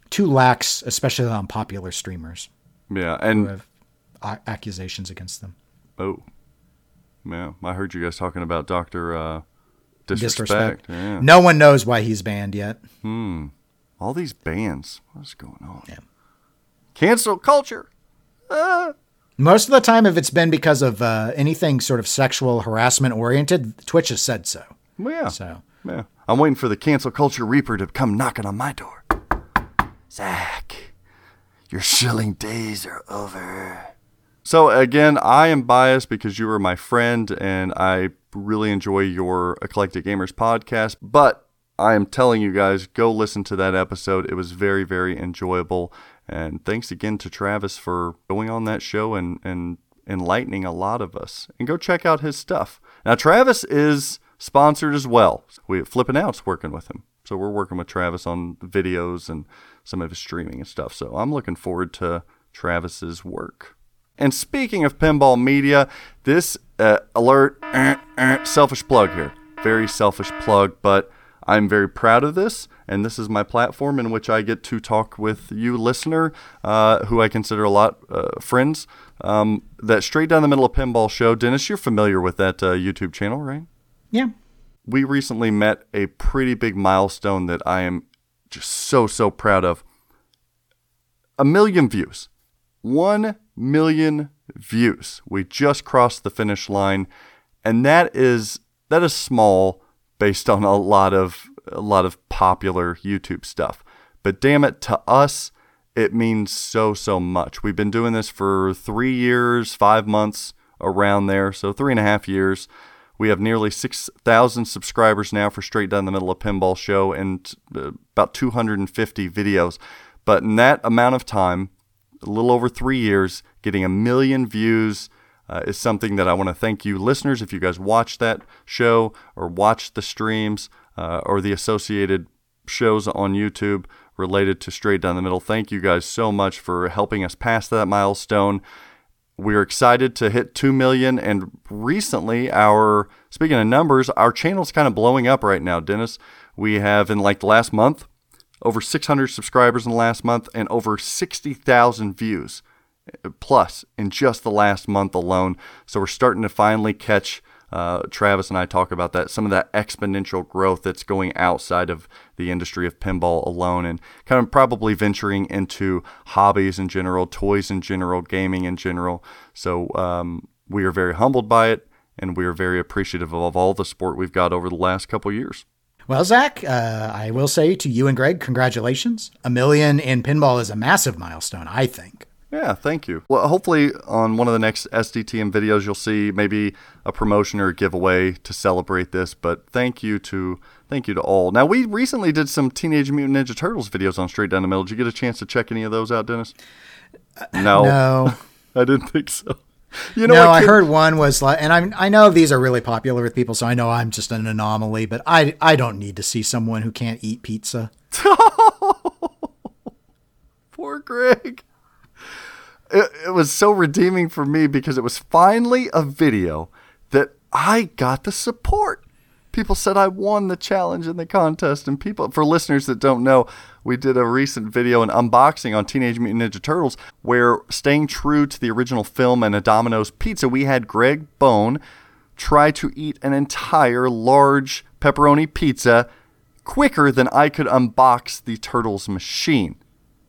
too lax, especially on popular streamers Yeah, who and accusations against them. oh, yeah, I heard you guys talking about Doctor uh, Disrespect. disrespect. Yeah. No one knows why he's banned yet. Hmm. All these bands. What's going on? Cancel culture. Most of the time, if it's been because of uh, anything sort of sexual harassment oriented, Twitch has said so. Well, yeah. So Yeah. I'm waiting for the cancel culture reaper to come knocking on my door. Zach, your shilling days are over. So again, I am biased because you are my friend and I really enjoy your Eclectic Gamers podcast, but I am telling you guys, go listen to that episode. It was very, very enjoyable. And thanks again to Travis for going on that show and, and enlightening a lot of us. And go check out his stuff. Now, Travis is sponsored as well. We Flippin' Out's working with him. So we're working with Travis on videos and some of his streaming and stuff. So I'm looking forward to Travis's work. And speaking of pinball media, this uh, alert, uh, uh, selfish plug here. Very selfish plug, but I'm very proud of this. And this is my platform in which I get to talk with you, listener, uh, who I consider a lot uh, friends. Um, that Straight Down the Middle of Pinball show. Dennis, you're familiar with that uh, YouTube channel, right? yeah, we recently met a pretty big milestone that I am just so, so proud of. A million views. One million views. We just crossed the finish line. And that is that is small based on a lot of a lot of popular YouTube stuff. But damn it, to us, it means so, so much. We've been doing this for three years, five months around there, so three and a half years. We have nearly 6,000 subscribers now for Straight Down the Middle of Pinball Show and uh, about 250 videos. But in that amount of time, a little over three years, getting a million views uh, is something that I want to thank you, listeners. If you guys watch that show or watch the streams uh, or the associated shows on YouTube related to Straight Down the Middle, thank you guys so much for helping us pass that milestone. We're excited to hit 2 million and recently our speaking of numbers, our channel's kind of blowing up right now, Dennis. We have in like the last month over 600 subscribers in the last month and over 60,000 views plus in just the last month alone. So we're starting to finally catch uh, Travis and I talk about that some of that exponential growth that's going outside of the industry of pinball alone and kind of probably venturing into hobbies in general, toys in general, gaming in general. So um, we are very humbled by it and we are very appreciative of all the support we've got over the last couple years. Well, Zach, uh, I will say to you and Greg, congratulations. A million in pinball is a massive milestone, I think. Yeah, thank you. Well, hopefully on one of the next SDTM videos, you'll see maybe a promotion or a giveaway to celebrate this. But thank you to thank you to all. Now, we recently did some Teenage Mutant Ninja Turtles videos on Straight Down the Middle. Did you get a chance to check any of those out, Dennis? Uh, no, No, I didn't think so. You know, no, I heard one was like, and I I know these are really popular with people, so I know I'm just an anomaly, but I I don't need to see someone who can't eat pizza. Poor Greg. It, it was so redeeming for me because it was finally a video that I got the support. People said I won the challenge in the contest, and people, for listeners that don't know, we did a recent video, an unboxing on Teenage Mutant Ninja Turtles, where staying true to the original film and a Domino's pizza, we had Greg Bone try to eat an entire large pepperoni pizza quicker than I could unbox the Turtles machine.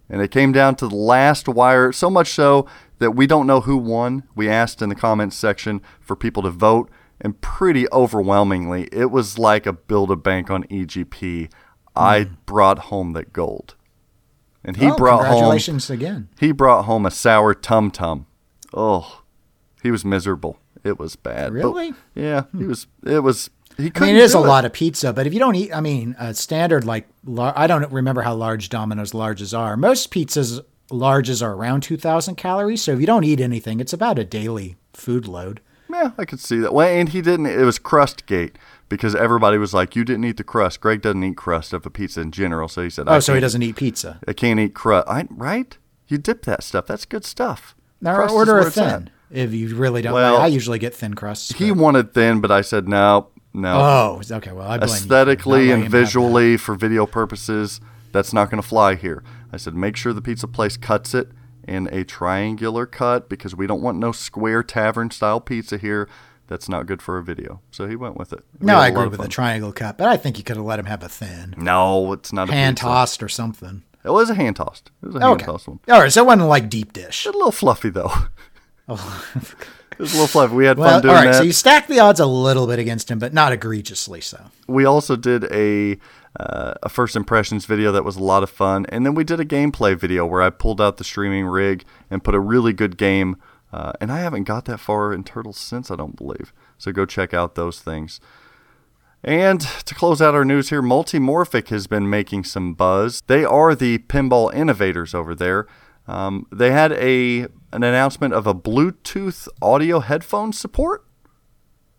And it came down to the last wire, so much so that we don't know who won. We asked in the comments section for people to vote, and pretty overwhelmingly, it was like a build a bank on EGP. I brought home that gold. And he Hmm. Oh, brought home congratulations again. he brought home a sour tum tum. Oh, he was miserable. It was bad. But, Really? yeah, he was. It was. He I mean, it is a lot of pizza, but if you don't eat, I mean, a standard like lar- I don't remember how large Domino's larges are. Most pizzas larges are around 2,000 calories. So if you don't eat anything, it's about a daily food load. Yeah, I could see that. Well, and he didn't. It was crust gate because everybody was like, "You didn't eat the crust." Greg doesn't eat crust of a pizza in general, so he said, Oh, so he doesn't eat pizza. I can't eat crust." I, right? You dip that stuff. That's good stuff. Now Crust order a thin if you really don't. Well, I usually get thin crusts. He but- wanted thin, but I said no, no. oh, okay. Well, I blame you for not aesthetically and visually for video purposes, that's not going to fly here. I said, make sure the pizza place cuts it in a triangular cut because we don't want no square tavern style pizza here. That's not good for a video. So he went with it. We No, I agree with the triangle cut, but I think you could have let him have a thin No, it's not a hand tossed or something. It was a hand tossed. It was a hand Okay. tossed one. All right, so it wasn't like deep dish. A little fluffy though. Oh, it was a little fluffy. We had. Well, fun all doing right, that. so you stacked the odds a little bit against him, but not egregiously so. we also did a uh, a first impressions video that was a lot of fun, and then we did a gameplay video where I pulled out the streaming rig and put a really good game. Uh, and I haven't got that far in Turtles since I don't believe. So go check out those things. And to close out our news here, Multimorphic has been making some buzz. They are the pinball innovators over there. Um, they had a an announcement of a Bluetooth audio headphone support.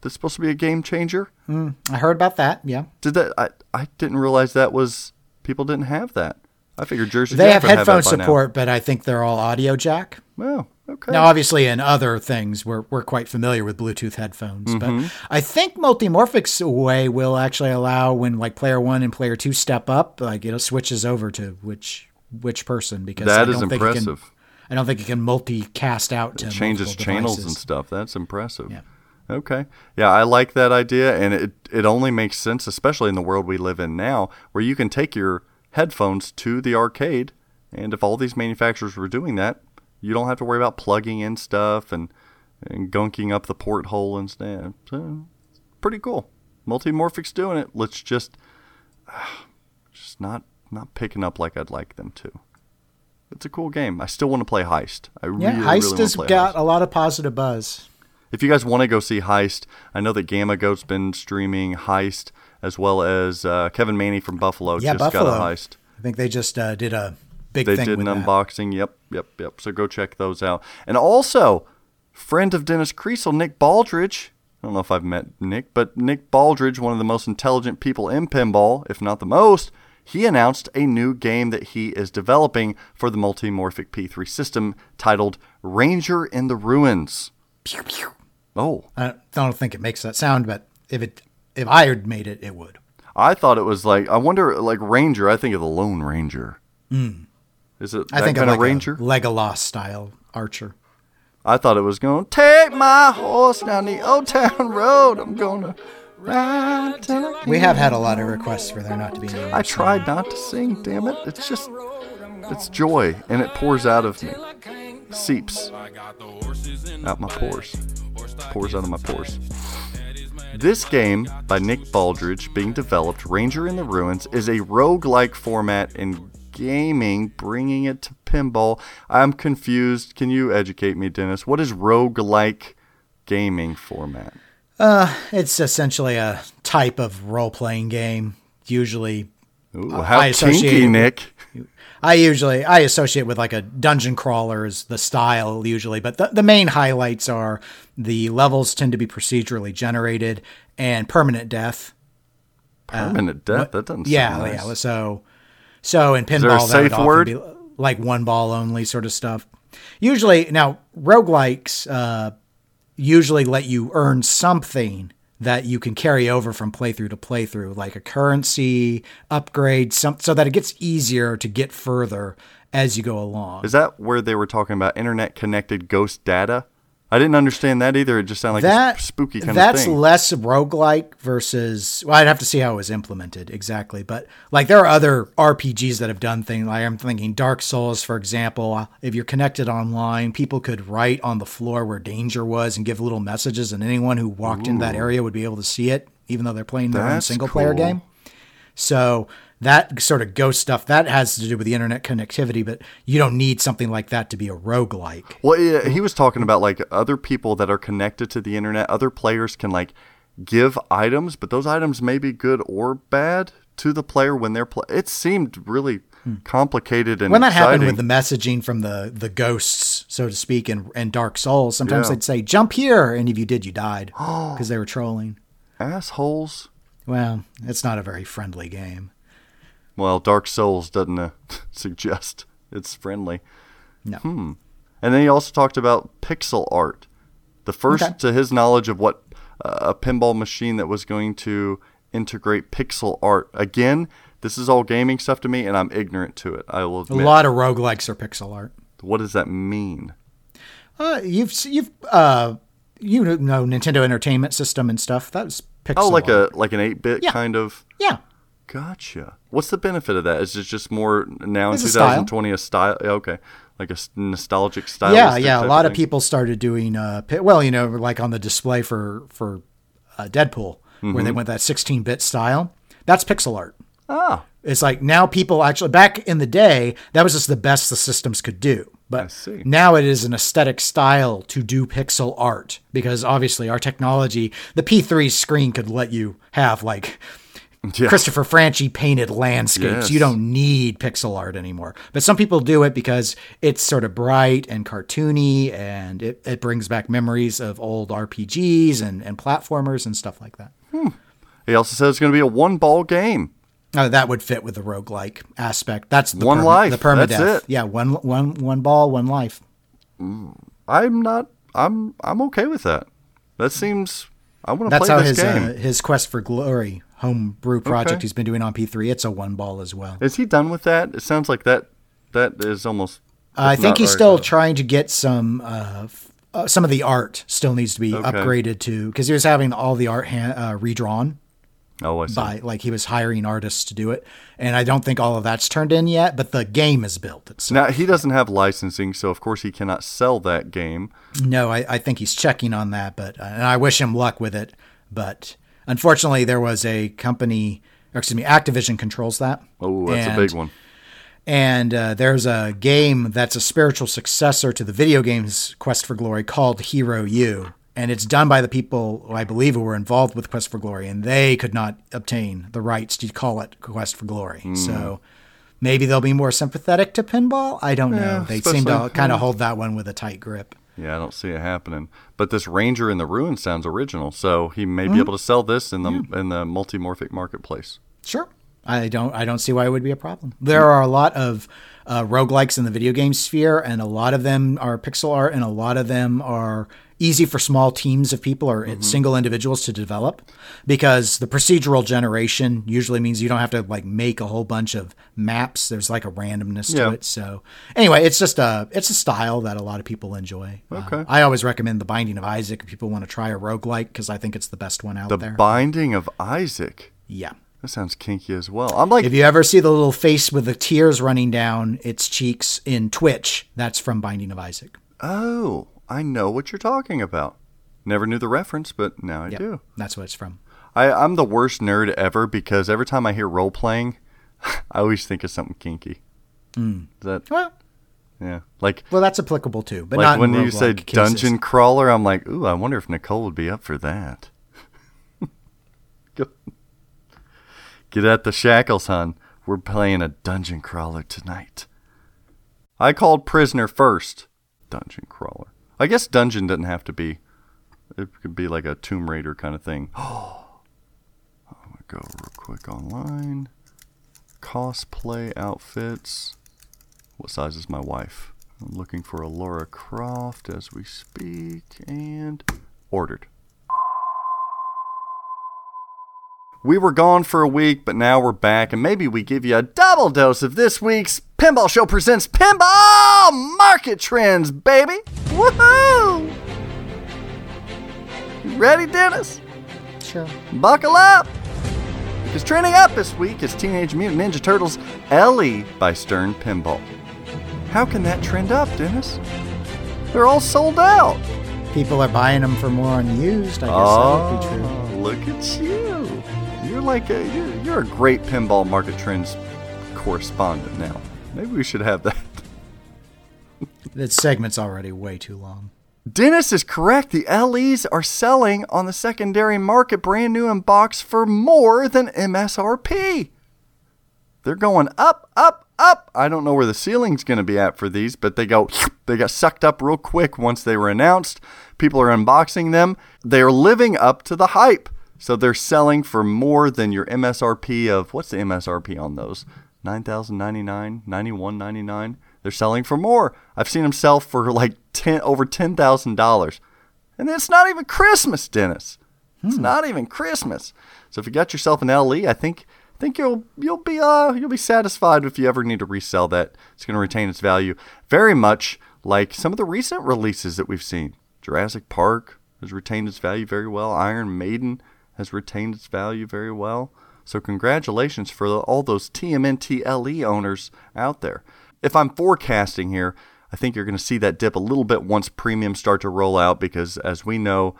That's supposed to be a game changer. I heard about that. Yeah, Did that? I, I didn't realize that was people didn't have that. I figured Jersey they Jack have headphone now. support, but I think they're all audio jack. Well, okay. Now, obviously, in other things, we're, we're quite familiar with Bluetooth headphones, Mm-hmm. but I think Multimorphic's way will actually allow when like player one and player two step up, like it switches over to which which person because That I is it can- impressive. I don't think it can multicast out to It changes channels devices. and stuff. That's impressive. Yeah. Okay. Yeah, I like that idea, and it it only makes sense, especially in the world we live in now, where you can take your headphones to the arcade, and if all these manufacturers were doing that, you don't have to worry about plugging in stuff and and gunking up the porthole and stuff. Eh, so, pretty cool. Multimorphic's doing it. Let's just just not not picking up like I'd like them to. It's a cool game. I still want to play Heist. I Yeah, really, Heist really want has to play got Heist. a lot of positive buzz. If you guys want to go see Heist, I know that Gamma Goat's been streaming Heist as well as uh, Kevin Maney from Buffalo Yeah, just Buffalo. got a Heist. I think they just uh, did a big They did an that. unboxing. Yep, yep, yep. So go check those out. And also, friend of Dennis Kriesel, Nick Baldridge. I don't know if I've met Nick, but Nick Baldridge, one of the most intelligent people in pinball, if not the most, he announced a new game that he is developing for the Multimorphic P3 system titled Ranger in the Ruins. Pew, pew. Oh, I don't think it makes that sound, but if it if I had made it, it would. I thought it was like I wonder like Ranger. I think of the Lone Ranger. Hmm. Is it. I that think kind of of like Ranger? a Legolas style archer. I thought it was gonna take my horse down the old town road. I'm gonna ride I We have had a lot of requests for there not to be any. I tried not to sing. Damn it! It's just it's joy, and it pours out of me, seeps out my pores, pours out of my pores. This game by Nick Baldridge, being developed, Ranger in the Ruins, is a roguelike format in gaming, bringing it to pinball. I'm confused. Can you educate me, Dennis? What is roguelike gaming format? It's essentially a type of role playing game. Usually, Ooh, Uh, how I associate kinky, Nick. I usually I associate with like a dungeon crawler is the style usually, but the, the main highlights are the levels tend to be procedurally generated and permanent death. Permanent death. That doesn't Yeah, sound nice. yeah. So, so in pinball, that would often word? be like one ball only sort of stuff. Usually, now roguelikes uh, usually let you earn something that you can carry over from playthrough to playthrough, like a currency upgrade, some, so that it gets easier to get further as you go along. Is that where they were talking about internet connected ghost data? I didn't understand that either. It just sounded like that a spooky kind that's of thing. That's less roguelike versus well i'd have to see how it was implemented exactly but like there are other rpgs that have done things like i'm thinking dark souls for example if you're connected online people could write on the floor where danger was and give little messages and anyone who walked into that area would be able to see it even though they're playing their own single player game so that sort of ghost stuff that has to do with the internet connectivity but you don't need something like that to be a roguelike Well, yeah, he was talking about like other people that are connected to the internet. Other players can like give items, but those items may be good or bad to the player when they're play. It seemed really hmm. complicated and when that happened with the messaging from the the ghosts, so to speak, in, in Dark Souls, sometimes Yeah. they'd say "jump here," and if you did, you died because they were trolling. assholes. Well, it's not a very friendly game. Well, Dark Souls doesn't uh, suggest it's friendly. No, Hmm. And then he also talked about pixel art. The first, Okay. to his knowledge, of what uh, a pinball machine that was going to integrate pixel art. Again, this is all gaming stuff to me, and I'm ignorant to it. I will a lot of roguelikes are pixel art. What does that mean? Uh, you've you've uh, you know Nintendo Entertainment System and stuff. That was pixel. Oh, like art. a like an eight bit Yeah. kind of. yeah. Gotcha. What's the benefit of that? Is it just more now in It's a style. 2020 a style? Okay, like a nostalgic style. Yeah, yeah. A lot of people started doing, uh, well, you know, like on the display for for uh, Deadpool, where they went that 16-bit style. That's pixel art. Ah, It's like now people actually back in the day that was just the best the systems could do. But now it is an aesthetic style to do pixel art because obviously our technology, the P3 screen could let you have like yeah. Christopher Franchi painted landscapes. Yes. You don't need pixel art anymore. But some people do it because it's sort of bright and cartoony and it, it brings back memories of old RPGs and, and platformers and stuff like that. He also said it's going to be a one ball game. Oh, that would fit with the roguelike aspect. That's the One perma- life. The permadeath. That's it. Yeah, one one one ball, one life. I'm not. I'm. I'm okay with that. That seems. I want to That's play how this his game. uh, his quest for glory homebrew project Okay. he's been doing on P3. It's a one ball as well. Is he done with that? It sounds like that. That is almost. I think he's still though. trying to get some. Uh, uh, some of the art still needs to be Okay. upgraded to because he was having all the art ha- uh, redrawn Oh, I see. by like he was hiring artists to do it, and I don't think all of that's turned in yet. But the game is built. It's, Now he doesn't have licensing, so of course he cannot sell that game. No, I, I think he's checking on that, but and I wish him luck with it. But unfortunately, there was a company, or excuse me, Activision controls that. Oh, that's And- a big one. And uh, there's a game that's a spiritual successor to the video game's Quest for Glory called Hero U. And it's done by the people who I believe who were involved with Quest for Glory, and they could not obtain the rights to call it Quest for Glory. Hmm. So maybe they'll be more sympathetic to pinball. I don't Yeah, know. They seem to kind of hold that one with a tight grip. Yeah, I don't see it happening. But this Ranger in the Ruin sounds original, so he may Mm-hmm. be able to sell this in the in the multimorphic marketplace. Sure. I don't I don't see why it would be a problem. There are a lot of uh, roguelikes in the video game sphere, and a lot of them are pixel art, and a lot of them are easy for small teams of people or single individuals to develop because the procedural generation usually means you don't have to like make a whole bunch of maps there's like a randomness Yeah. to it so anyway it's just a it's a style that a lot of people enjoy Uh, Okay. i always recommend the binding of isaac if people want to try a roguelike because i think it's the best one out The there Binding of Isaac. yeah That sounds kinky as well. I'm like, if you ever see the little face with the tears running down its cheeks in Twitch, that's from Binding of Isaac. oh, I know what you're talking about. Never knew the reference, but now I Yep, do. That's what it's from. I, I'm the worst nerd ever because every time I hear role playing, I always think of something kinky. Hmm. Is that Well, yeah? Like well, that's applicable too, but like not when you say cases. dungeon crawler, I'm like, ooh, I wonder if Nicole would be up for that. Get at the shackles, hon. We're playing a dungeon crawler tonight. I called prisoner first. Dungeon crawler. I guess dungeon doesn't have to be. It could be like a Tomb Raider kind of thing. Oh, I'm gonna go real quick online. Cosplay outfits. What size is my wife? I'm looking for a Laura Croft as we speak and ordered. We were gone for a week, but now we're back, and maybe we give you a double dose of this week's Pinball Show presents Pinball Market Trends, baby! Woohoo! You ready, Dennis? Sure. Buckle up! Because trending up this week is Teenage Mutant Ninja Turtles LE by Stern Pinball. How can that trend up, Dennis? They're all sold out. People are buying them for more unused. I guess that would be true. Oh, Look at you. You're like a you're, you're a great pinball market trends correspondent now. Maybe we should have that. That segment's already way too long. Dennis is correct. The LEs are selling on the secondary market brand new in box for more than MSRP. They're going up, up, up. I don't know where the ceiling's going to be at for these, but they go they got sucked up real quick once they were announced. People are unboxing them. They're living up to the hype. So they're selling for more than your MSRP of what's the MSRP on those? 9,099, 91.99. They're selling for more. I've seen them sell for like 10 over $10,000. And it's not even Christmas, Dennis. It's not even Christmas. So if you got yourself an LE, I think I think you'll you'll be uh you'll be satisfied if you ever need to resell that. It's going to retain its value very much like some of the recent releases that we've seen. Jurassic Park has retained its value very well. Iron Maiden has retained its value very well. So congratulations for all those TMNT LE owners out there. If I'm forecasting here, I think you're going to see that dip a little bit once premiums start to roll out because as we know,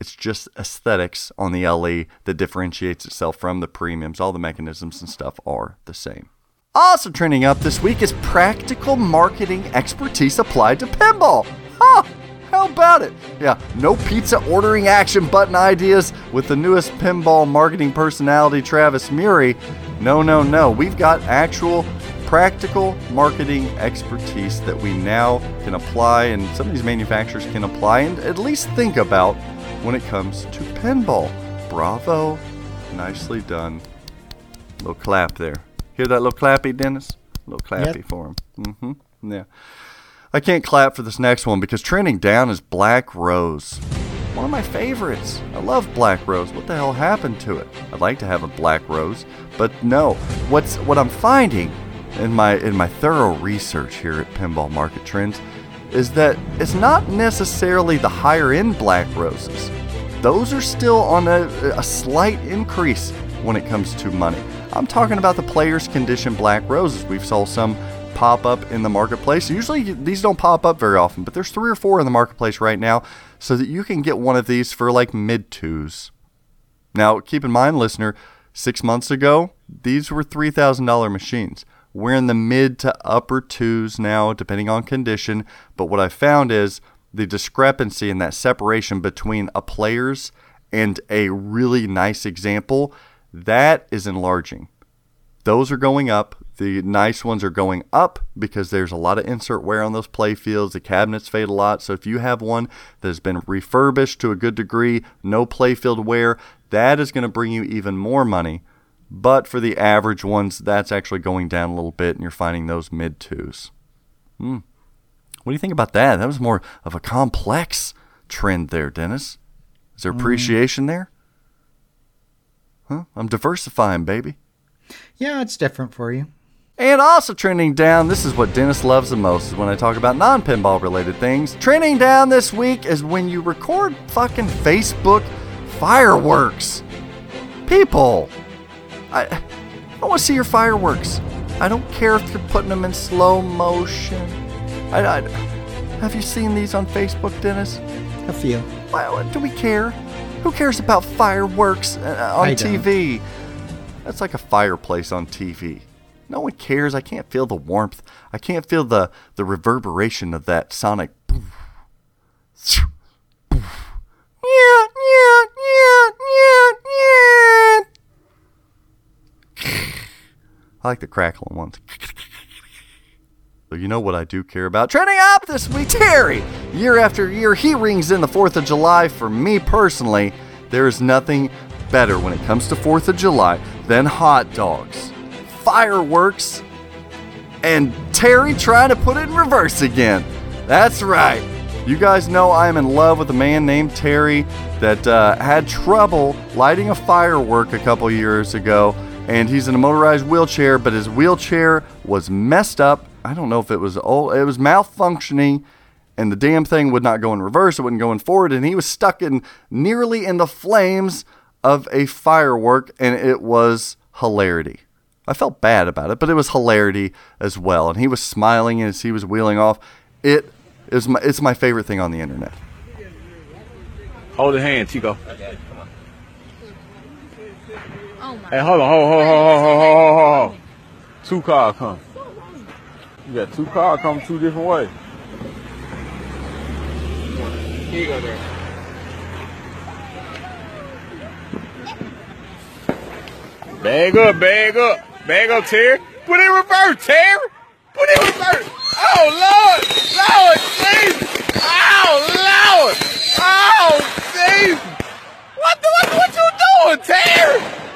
it's just aesthetics on the LE that differentiates itself from the premiums. All the mechanisms and stuff are the same. Also trending up this week is practical marketing expertise applied to pinball. Huh! How about it? Yeah, no pizza ordering action button ideas with the newest pinball marketing personality, Travis Murray. No, no, no. We've got actual practical marketing expertise that we now can apply and some of these manufacturers can apply and at least think about when it comes to pinball. Bravo. Nicely done. Little clap there. Hear that little clappy, Dennis? little clappy Yep. for him. Mm-hmm. Yeah. I can't clap for this next one because trending down is Black Rose. One of my favorites. I love Black Rose. What the hell happened to it? I'd like to have a Black Rose, but no. What's what I'm finding in my in my thorough research here at Pinball Market Trends is that it's not necessarily the higher end Black Roses. Those are still on a, a slight increase when it comes to money. I'm talking about the players' condition Black Roses. We've saw some pop up in the marketplace. Usually these don't pop up very often, but there's three or four in the marketplace right now so that you can get one of these for like mid twos. Now, keep in mind, listener, six months ago, these were $3,000 machines. We're in the mid to upper twos now, depending on condition. But what I found is the discrepancy and that separation between a player's and a really nice example, that is enlarging. Those are going up. The nice ones are going up because there's a lot of insert wear on those play fields. The cabinets fade a lot. So if you have one that has been refurbished to a good degree, no play field wear, that is going to bring you even more money. But for the average ones, that's actually going down a little bit, and you're finding those mid twos. Hmm. What do you think about that? That was more of a complex trend there, Dennis. Is there appreciation there? Huh? I'm diversifying, baby. Yeah, it's different for you. And also trending down, this is what Dennis loves the most is when I talk about non pinball related things. Trending down this week is when you record fucking Facebook fireworks. People, I, I want to see your fireworks. I don't care if you're putting them in slow motion. I, I, have you seen these on Facebook, Dennis? A few. Why, do we care? Who cares about fireworks uh, on I don't. TV? That's like a fireplace on TV. No one cares. I can't feel the warmth. I can't feel the, the reverberation of that sonic. Yeah, yeah, yeah, yeah, yeah. I like the crackling ones. So you know what I do care about? Trending up this week, Terry! Year after year, he rings in the 4th of July. For me personally, there is nothing better when it comes to 4th of July than hot dogs, fireworks, and Terry trying to put it in reverse again. That's right. You guys know I am in love with a man named Terry that uh, had trouble lighting a firework a couple years ago, and he's in a motorized wheelchair, but his wheelchair was messed up. I don't know if it was old, it was malfunctioning, and the damn thing would not go in reverse, it wouldn't go in forward, and he was stuck in nearly in the flames of a firework, and it was hilarity. I felt bad about it, but it was hilarity as well. And he was smiling as he was wheeling off. It is my it's my favorite thing on the internet. Hold the hand, Chico home. Hey, hold on, hold on, hold on, hold on, hold on. Two cars come. You got two cars coming two different ways. Here you go there. Bag up, bag up, bag up, Terry. Put it in reverse, Terry. Put it in reverse. Oh, Lord. Lord, Jesus. Oh, Lord. Oh, Jesus. What the, what, what you doing, Terry?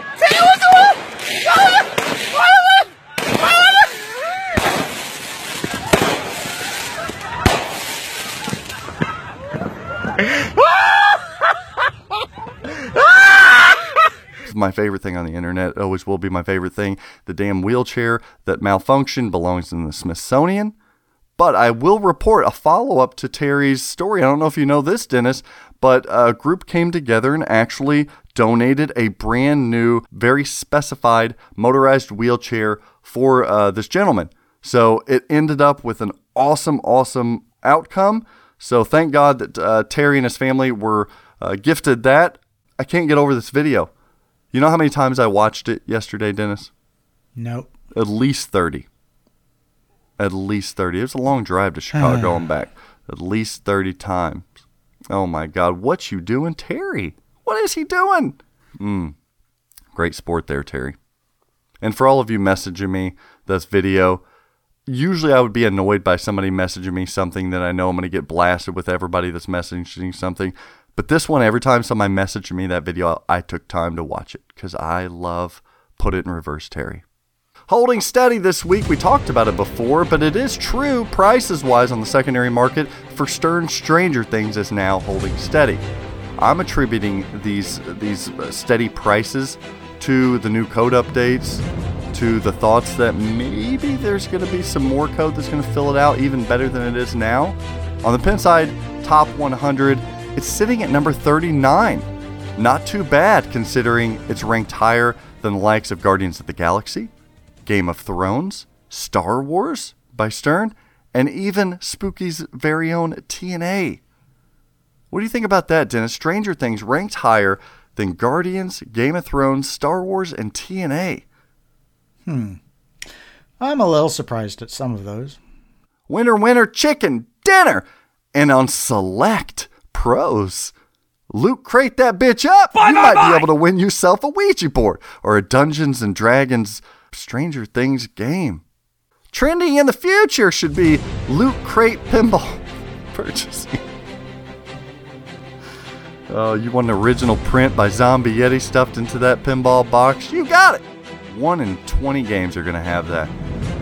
My favorite thing on the internet. Always will be my favorite thing. The damn wheelchair that malfunctioned belongs in the Smithsonian. But I will report a follow up to Terry's story. I don't know if you know this, Dennis, but a group came together and actually donated a brand new, very specified motorized wheelchair for uh, this gentleman. So it ended up with an awesome, awesome outcome. So thank God that uh, Terry and his family were uh, gifted that. I can't get over this video. You know how many times I watched it yesterday, Dennis? Nope. At least 30. At least 30. It was a long drive to Chicago and back. At least 30 times. Oh my God. What you doing, Terry? What is he doing? Mm. Great sport there, Terry. And for all of you messaging me this video, usually I would be annoyed by somebody messaging me something that I know I'm going to get blasted with everybody that's messaging something. But this one, every time somebody messaged me that video, I took time to watch it because I love Put It in Reverse Terry. Holding steady this week, we talked about it before, but it is true, prices wise on the secondary market for Stern Stranger Things is now holding steady. I'm attributing these these uh, steady prices to the new code updates, to the thoughts that maybe there's going to be some more code that's going to fill it out even better than it is now. On the Pinside, top 100, it's sitting at number 39. Not too bad considering it's ranked higher than the likes of Guardians of the Galaxy, Game of Thrones, Star Wars by Stern, and even Spooky's very own TNA. What do you think about that, Dennis? Stranger Things ranked higher than Guardians, Game of Thrones, Star Wars, and TNA. Hmm. I'm a little surprised at some of those. Winner, winner, chicken dinner. And on select pros, Loot crate that bitch up. you might be able to win yourself a Ouija board or a Dungeons and Dragons Stranger Things game. Trending in the future should be Loot Crate Pinball purchasing. Oh, you want an original print by Zombie Yeti stuffed into that pinball box? You got it! 1 in 20 games are going to have that.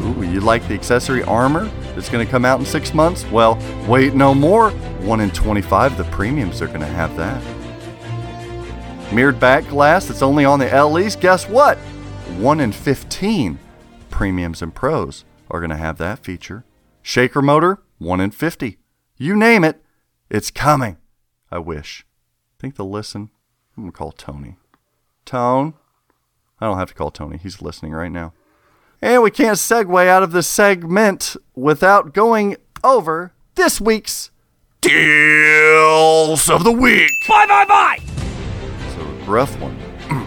Ooh, you like the accessory armor that's going to come out in six months? Well, wait no more. 1 in 25, the premiums are going to have that. Mirrored back glass that's only on the LEs? Guess what? 1 in 15 premiums and pros are going to have that feature. Shaker motor? 1 in 50. You name it, it's coming. I wish. Think they'll listen. I'm going to call Tony. Tone? I don't have to call Tony. He's listening right now. And we can't segue out of this segment without going over this week's Deals of the Week. Bye bye bye! It's a rough one.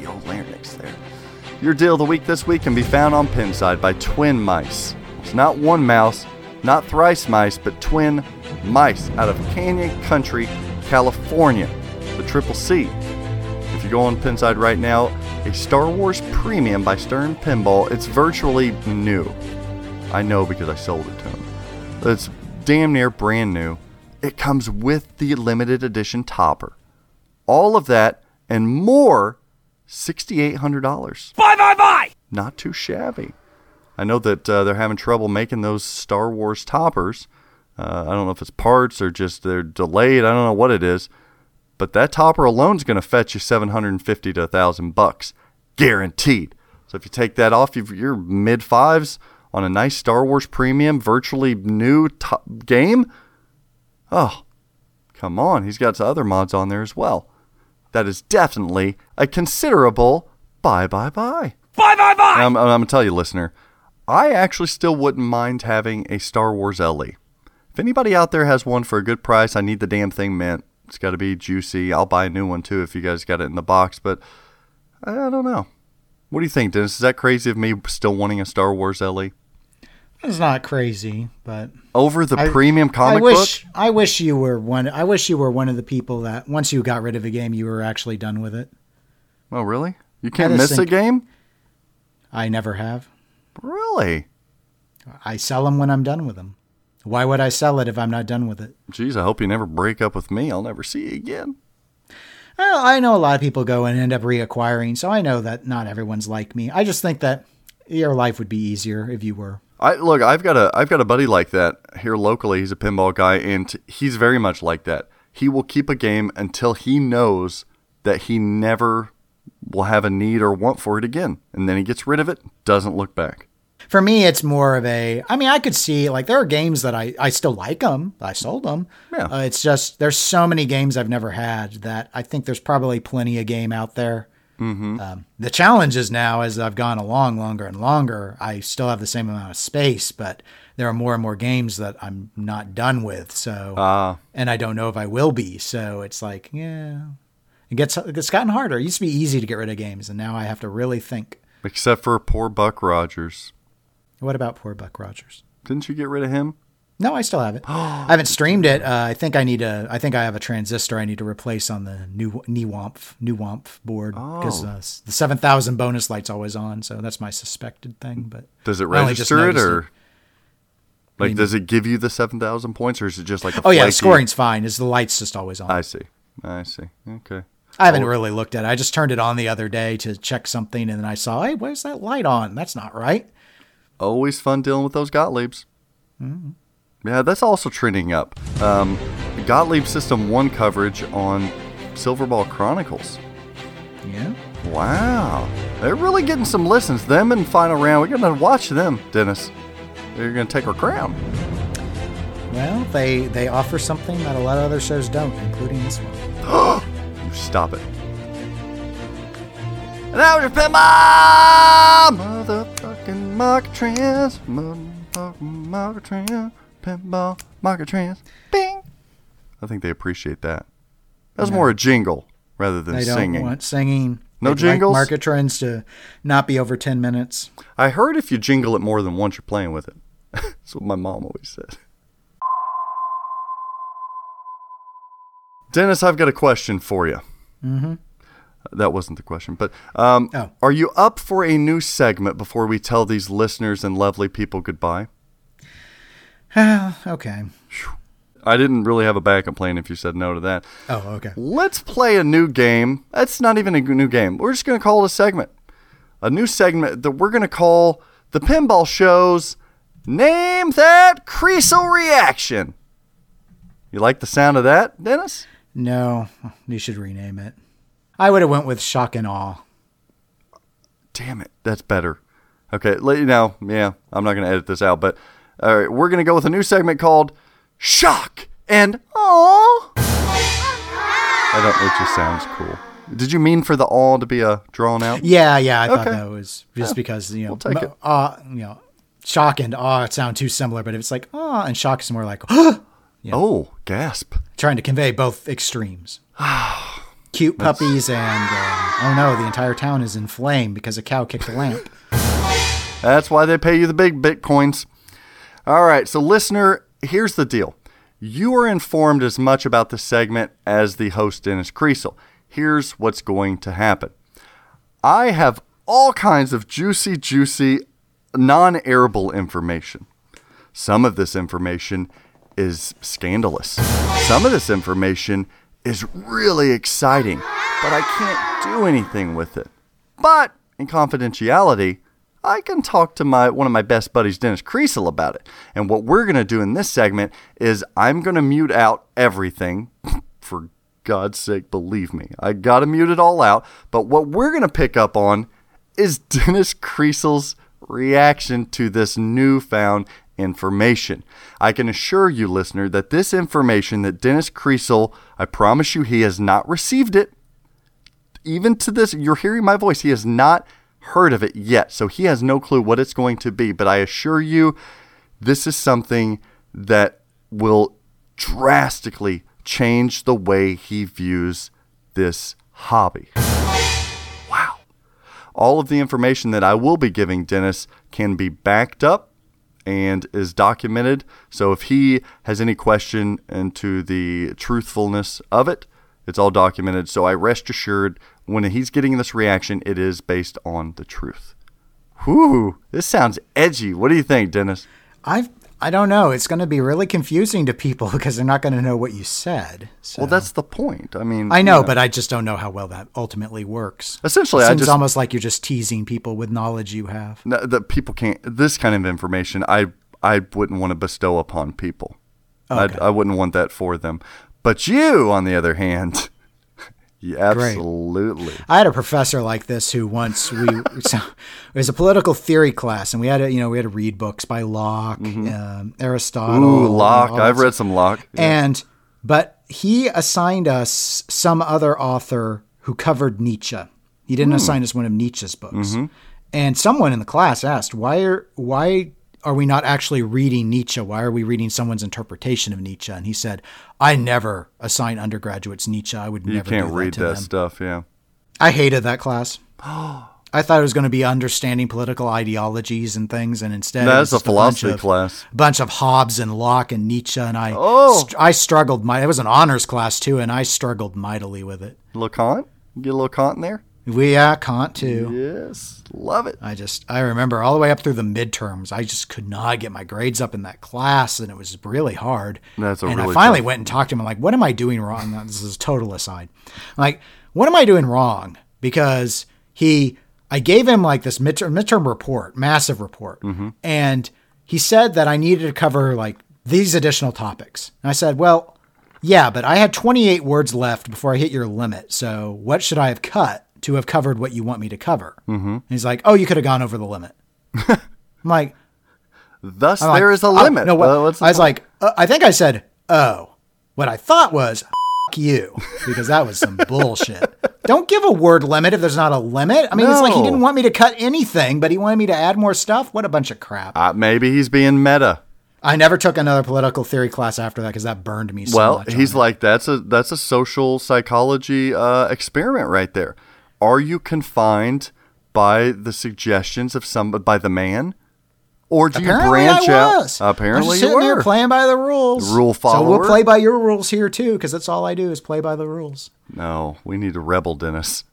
the old larynx there. Your deal of the week this week can be found on Pinside by Twin Mice. It's not one mouse, not thrice mice, but twin mice out of Canyon Country, California. The Triple C. If you go on Pinside right now, a Star Wars Premium by Stern Pinball. It's virtually new. I know because I sold it to him. It's damn near brand new. It comes with the limited edition topper. All of that and more, $6,800. Bye bye bye! Not too shabby. I know that uh, they're having trouble making those Star Wars toppers. Uh, I don't know if it's parts or just they're delayed. I don't know what it is, but that topper alone is going to fetch you 750 to 1,000 bucks, guaranteed. So if you take that off, you've- you're mid fives on a nice Star Wars premium, virtually new top game. Oh, come on. He's got some other mods on there as well. That is definitely a considerable buy, buy, buy. Bye bye bye. I'm, I'm going to tell you, listener, I actually still wouldn't mind having a Star Wars LE. If anybody out there has one for a good price, I need the damn thing mint. It's got to be juicy. I'll buy a new one too if you guys got it in the box, but I don't know. What do you think, Dennis? Is that crazy of me still wanting a Star Wars LE? It's not crazy, but Over the I- premium comic I wish book? I wish you were one. I wish you were one of the people that once you got rid of a game, you were actually done with it. Oh, really? You can't miss a game? I never have. Really? I sell them when I'm done with them. Why would I sell it if I'm not done with it? Geez, I hope you never break up with me. I'll never see you again. Well, I know a lot of people go and end up reacquiring, so I know that not everyone's like me. I just think that your life would be easier if you were. I look. I've got a I've got a buddy like that here locally. He's a pinball guy, and he's very much like that. He will keep a game until he knows that he never will have a need or want for it again, and then he gets rid of it. Doesn't look back. For me, it's more of a. I mean, I could see like there are games that I I still like them. I sold them. Yeah. Uh, it's just there's so many games I've never had that I think there's probably plenty of game out there. Mm-hmm. Um, the challenge is now as I've gone along longer and longer, I still have the same amount of space, but there are more and more games that I'm not done with. So Ah, and I don't know if I will be. So it's like, yeah, it gets it's gotten harder. It used to be easy to get rid of games, and now I have to really think. except for poor Buck Rogers. What about poor Buck Rogers? Didn't you get rid of him? No, I still have it. I haven't streamed it. Uh, I think I need a. I think I have a transistor I need to replace on the new Ni-Wumpf Ni-Wumpf board because uh, the seven thousand bonus light's always on. So that's my suspected thing. But Does it I only just register it or like does it give you the seven thousand points or is it just like a Oh yeah, scoring's fine. Is the light's just always on? I see. I see. Okay. I haven't really looked at it. I just turned it on the other day to check something, and then I saw, hey, where's that light on? That's not right. Always fun dealing with those Gottliebs. Mm-hmm. Yeah, that's also trending up. Um, Gottlieb System 1 coverage on Silverball Chronicles. Yeah. Wow. They're really getting some listens. Them in Final Round. We're going to watch them, Dennis. They're going to take our crown. Well, they they offer something that a lot of other shows don't, including this one. You stop it. And now we're pinball! Motherfucking market trends. Motherfucking market trends. Pinball market trends. Bing! I think they appreciate that. That was more a jingle rather than They don't singing. want singing. No They'd like jingles? market trends to not be over ten minutes. I heard if you jingle it more than once, you're playing with it. That's what my mom always said. Dennis, I've got a question for you. Mm-hmm. That wasn't the question, but um, Oh. are you up for a new segment before we tell these listeners and lovely people goodbye? okay. I didn't really have a backup plan if you said no to that. Oh, okay. Let's play a new game. That's not even a new game. We're just going to call it a segment. A new segment that we're going to call the Pinball Show's Name That Kriesel Reaction. You like the sound of that, Dennis? No, you should rename it. I would have went with shock and awe. Damn it, that's better. Okay, let you know. Yeah, I'm not going to edit this out, but all right, we're going to go with a new segment called Shock and Awe. I don't. Know. It just sounds cool. Did you mean for the awe to be a drawn out? Yeah, yeah. I thought that was just because you know, we'll take mo- it. awe, you know, shock and awe sound too similar, but if it's like awe and shock is more like yeah. Oh, gasp! trying to convey both extremes. Cute puppies and um, oh no, the entire town is in flame because a cow kicked a lamp. That's why they pay you the big bitcoins. All right, so listener, here's the deal. You are informed as much about the segment as the host Dennis Kriesel. Here's what's going to happen. I have all kinds of juicy, juicy, non-airable information. Some of this information is scandalous. Some of this information is really exciting, but I can't do anything with it. But in confidentiality, I can talk to my one of my best buddies, Dennis Kriesel, about it. And what we're gonna do in this segment is I'm gonna mute out everything. For God's sake, believe me, I gotta mute it all out. But what we're gonna pick up on is Dennis Kriesel's reaction to this newfound information. I can assure you, listener, that this information that Dennis Kriesel, I promise you, he has not received it. Even to this, you're hearing my voice. He has not heard of it yet. So he has no clue what it's going to be. But I assure you, this is something that will drastically change the way he views this hobby. Wow. All of the information that I will be giving Dennis can be backed up and is documented. So if he has any question into the truthfulness of it, it's all documented. So I rest assured when he's getting this reaction, it is based on the truth. Whew, this sounds edgy. What do you think, Dennis? I I don't know. It's going to be really confusing to people because they're not going to know what you said. So. Well, that's the point. I mean, I you know, but I just don't know how well that ultimately works. Essentially, it I seems just- almost like you're just teasing people with knowledge you have. no, that people can't. This kind of information, I I wouldn't want to bestow upon people. I'd, Okay. I wouldn't want that for them. But you, on the other hand, yeah, Great. absolutely. I had a professor like this who once we so, it was a political theory class, and we had to you know we had to read books by Locke, um, Aristotle. Mm-hmm. Ooh, Locke. I've read some Locke. Yeah. And but he assigned us some other author who covered Nietzsche. He didn't assign us one of Nietzsche's books. Mm-hmm. And someone in the class asked, "Why are why are we not actually reading Nietzsche? Why are we reading someone's interpretation of Nietzsche?" And he said, "I never assign undergraduates Nietzsche. I would you never can't do read to that them." stuff. Yeah. I hated that class. I thought it was going to be understanding political ideologies and things, and instead That's a just bunch philosophy of- class. bunch of Hobbes and Locke and Nietzsche, and I Oh. str- I struggled. My it was an honors class too, and I struggled mightily with it. A Kant. Get a little Kant in there. We yeah, Kant too. Yes, love it. I just I remember all the way up through the midterms, I just could not get my grades up in that class, and it was really hard. That's a and really I finally tough- went and talked to him. I'm like, what am I doing wrong? This is a total aside. I'm like, what am I doing wrong? Because he, I gave him like this midterm, midterm report, massive report, Mm-hmm. and he said that I needed to cover like these additional topics. And I said, well, yeah, but I had 28 words left before I hit your limit. So what should I have cut to have covered what you want me to cover? Mm-hmm. And he's like, oh, you could have gone over the limit. I'm like, Thus, I'm like, there is a oh, limit. no, what, Well, I was point? like, uh, I think I said, oh. What I thought was, F- you, because that was some bullshit. Don't give a word limit if there's not a limit. I mean, it's like he didn't want me to cut anything, but he wanted me to add more stuff. What a bunch of crap. Uh, maybe he's being meta. I never took another political theory class after that because that burned me so well, he's like that's a that's a social psychology uh, experiment right there. Are you confined by the suggestions of some by the man, or do Apparently you branch out? Apparently I was you sitting there playing by the rules. Rule follower. So we'll play by your rules here too, because that's all I do is play by the rules. No, we need a rebel, Dennis.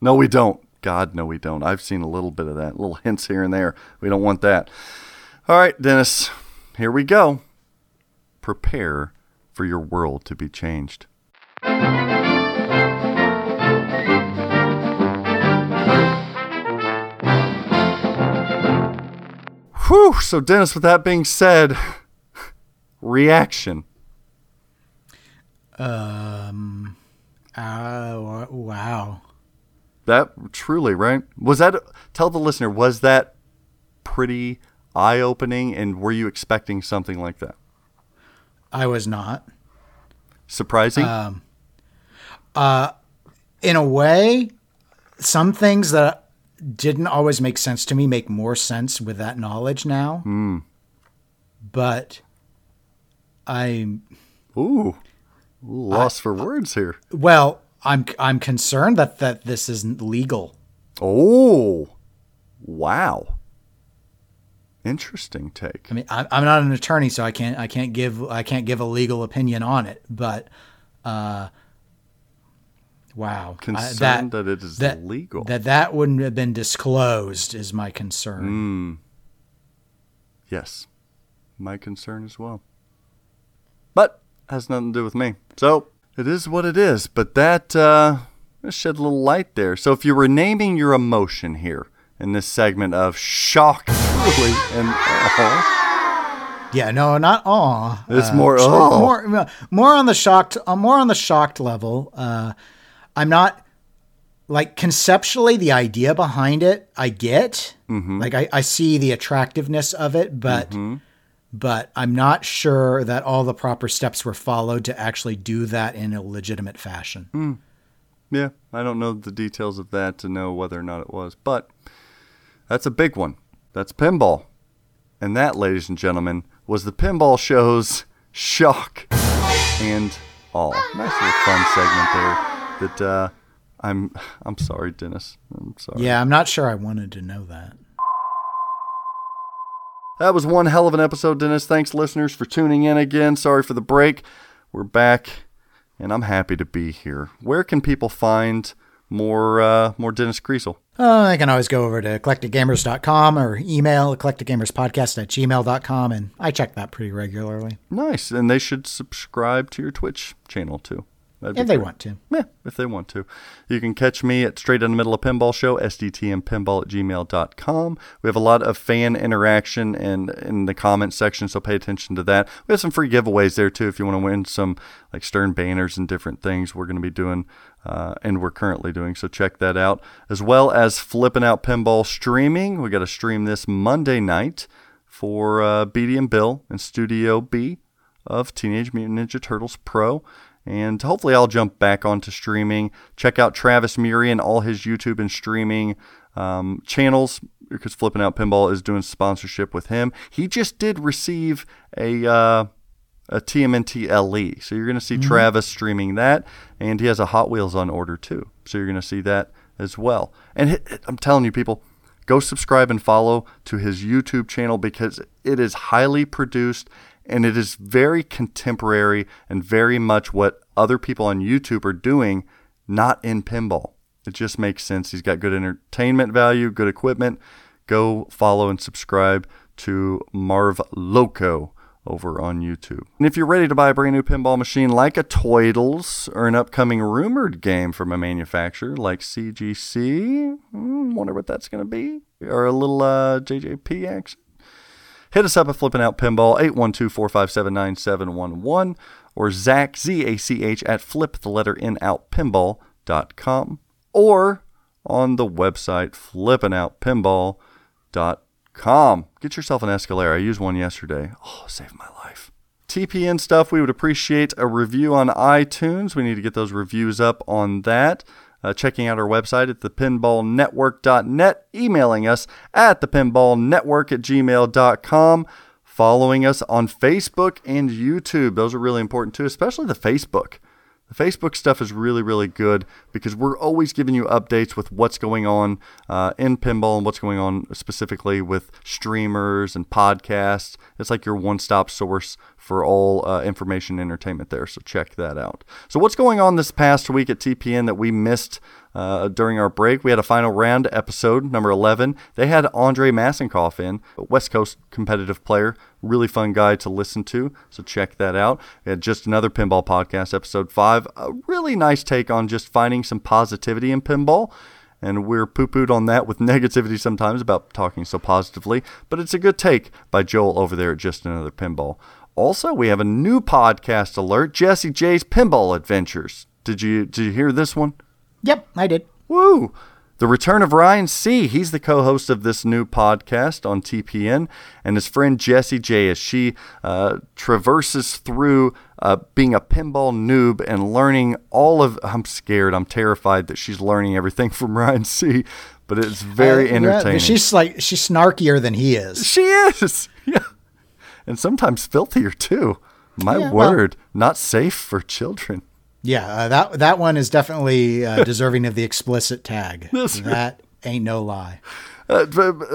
No, we don't. God, no, we don't. I've seen a little bit of that, little hints here and there. We don't want that. All right, Dennis, here we go. Prepare for your world to be changed. Whew. So, Dennis, with that being said, reaction. Um. Oh wow. That truly, right? Was that tell the listener, was that pretty eye opening and were you expecting something like that? I was not. Surprising? Um, uh, in a way, some things that didn't always make sense to me make more sense with that knowledge now. Hmm. But I'm Ooh. Ooh, lost for words here. well, I'm I'm concerned that that this isn't legal. Oh. Wow. Interesting take. I mean, I'm, I'm not an attorney, so I can't I can't give I can't give a legal opinion on it. But uh, wow, I- Concerned that it is legal. That that wouldn't have been disclosed is my concern. Yes. My concern as well. But has nothing to do with me. So it is what it is. But that uh, that shed a little light there. So if you were naming your emotion here in this segment of shock, really, and awe. Yeah, no, not awe. It's Uh, more awe. more more on the shocked uh, more on the shocked level. Uh, I'm not like conceptually the idea behind it. I get Mm-hmm. like I, I see the attractiveness of it, but but I'm not sure that all the proper steps were followed to actually do that in a legitimate fashion. Hmm. Yeah, I don't know the details of that to know whether or not it was, but that's a big one. That's pinball. And that, ladies and gentlemen, was the pinball show's shock and all. Nice little fun segment there. That uh, I'm I'm sorry, Dennis. I'm sorry. Yeah, I'm not sure I wanted to know that. That was one hell of an episode, Dennis. Thanks, listeners, for tuning in again. Sorry for the break. We're back, and I'm happy to be here. Where can people find more uh, more Dennis Kriesel? Uh, I can always go over to eclecticgamers.com or email eclecticgamerspodcast at gmail.com, and I check that pretty regularly Nice, and they should subscribe to your Twitch channel too. That'd if they great. want to. Yeah, if they want to. You can catch me at Straight in the Middle of Pinball Show, sdtmpinball at gmail.com. We have a lot of fan interaction and in the comment section, so pay attention to that. We have some free giveaways there too if you want to win some like Stern banners and different things we're going to be doing uh, and we're currently doing, so check that out. As well as Flipping Out Pinball streaming. We got to stream this Monday night for uh, Beatty and Bill in Studio B of Teenage Mutant Ninja Turtles Pro. And hopefully, I'll jump back onto streaming. Check out Travis Murray and all his YouTube and streaming um, channels because Flipping Out Pinball is doing sponsorship with him. He just did receive a. Uh, a TMNT LE. So you're going to see Travis streaming that, and he has a Hot Wheels on order too. So you're going to see that as well. And hit, I'm telling you, people, go subscribe and follow to his YouTube channel because it is highly produced and it is very contemporary and very much what other people on YouTube are doing, not in pinball. It just makes sense. He's got good entertainment value, good equipment. Go follow and subscribe to Marv Loco over on YouTube. And if you're ready to buy a brand new pinball machine like a Toidles or an upcoming rumored game from a manufacturer like CGC, hmm, wonder what that's going to be, or a little uh, JJP action. Hit us up at Flipping Out Pinball, 812-457-9711, or Zach, Z-A-C-H, at flip the letter in out pinball.com, or on the website flippingoutpinball.com. Get yourself an Escalera. I used one yesterday. Oh, saved my life. TPN stuff, we would appreciate a review on iTunes. We need to get those reviews up on that. Uh, checking out our website at thepinballnetwork.net, emailing us at thepinballnetwork at gmail.com, following us on Facebook and YouTube. Those are really important too, especially the Facebook. The Facebook stuff is really, really good because we're always giving you updates with what's going on uh, in pinball and what's going on specifically with streamers and podcasts. It's like your one stop source for all uh, information entertainment there. So check that out. So, what's going on this past week at TPN that we missed uh, during our break? We had a final round episode, number 11. They had Andrei Massenkoff in, a West Coast competitive player. Really fun guy to listen to. So, check that out. We had just another pinball podcast, episode 5. A really nice take on just finding some positivity in pinball and we're poo pooed on that with negativity sometimes about talking so positively, but it's a good take by Joel over there at Just Another Pinball. Also, we have a new podcast alert Jesse J's Pinball Adventures. Did you, did you hear this one? Yep, I did. Woo! The return of Ryan C. He's the co host of this new podcast on TPN, and his friend Jessie J as she uh, traverses through uh, being a pinball noob and learning all of. I'm scared. I'm terrified that she's learning everything from Ryan C. But it's very Uh, yeah, entertaining. she's like she's snarkier than he is. She is. Yeah. And sometimes filthier too. My Yeah, well- word. Not safe for children. Yeah, uh, that that one is definitely uh, deserving of the explicit tag. That's right. that ain't no lie. Uh,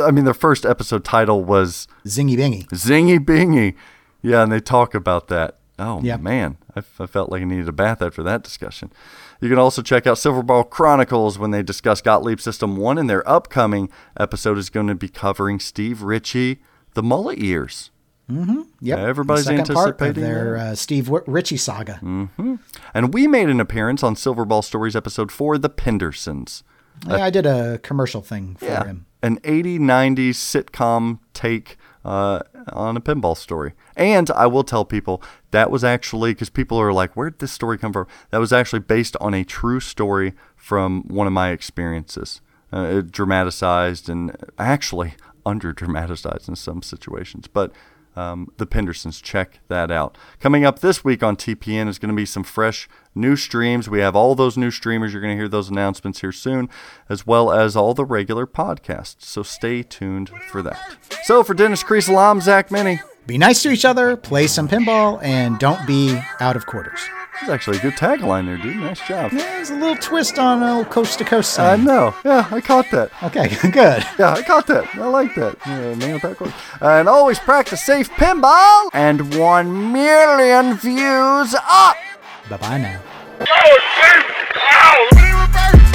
I mean, the first episode title was Zingy bingy. Zingy Bingy. Yeah, and they talk about that. Oh, Yep. man. I, I felt like I needed a bath after that discussion. You can also check out Silverball Chronicles when they discuss Gottlieb System 1, and their upcoming episode is going to be covering Steve Ritchie, the mullet years. Yep, Yeah, everybody's the second part of anticipating their uh, Steve w- Ritchie saga. And we made an appearance on Silverball Stories episode 4, The Pendersons. Yeah, I did a commercial thing for Yeah. him. an 80 90s sitcom take uh, on a pinball story. And I will tell people that was actually because people are like, where did this story come from? That was actually based on a true story from one of my experiences, uh, dramatized and actually under dramatized in some situations. But um, the Pendersons. Check that out. Coming up this week on TPN is going to be some fresh new streams. We have all those new streamers. You're going to hear those announcements here soon, as well as all the regular podcasts. So stay tuned for that. So for Dennis Kriesel, I'm Zach Meny. Be nice to each other, play some pinball, and don't be out of quarters. That's actually a good tagline there, dude. Nice job. Yeah, there's a little twist on a coast to coast I sign. know. Yeah, I caught that. Okay, good. Yeah, I caught that. I like that. Yeah, nailed that quote. And always practice safe pinball. And one million views up. Bye bye now. Lord, please.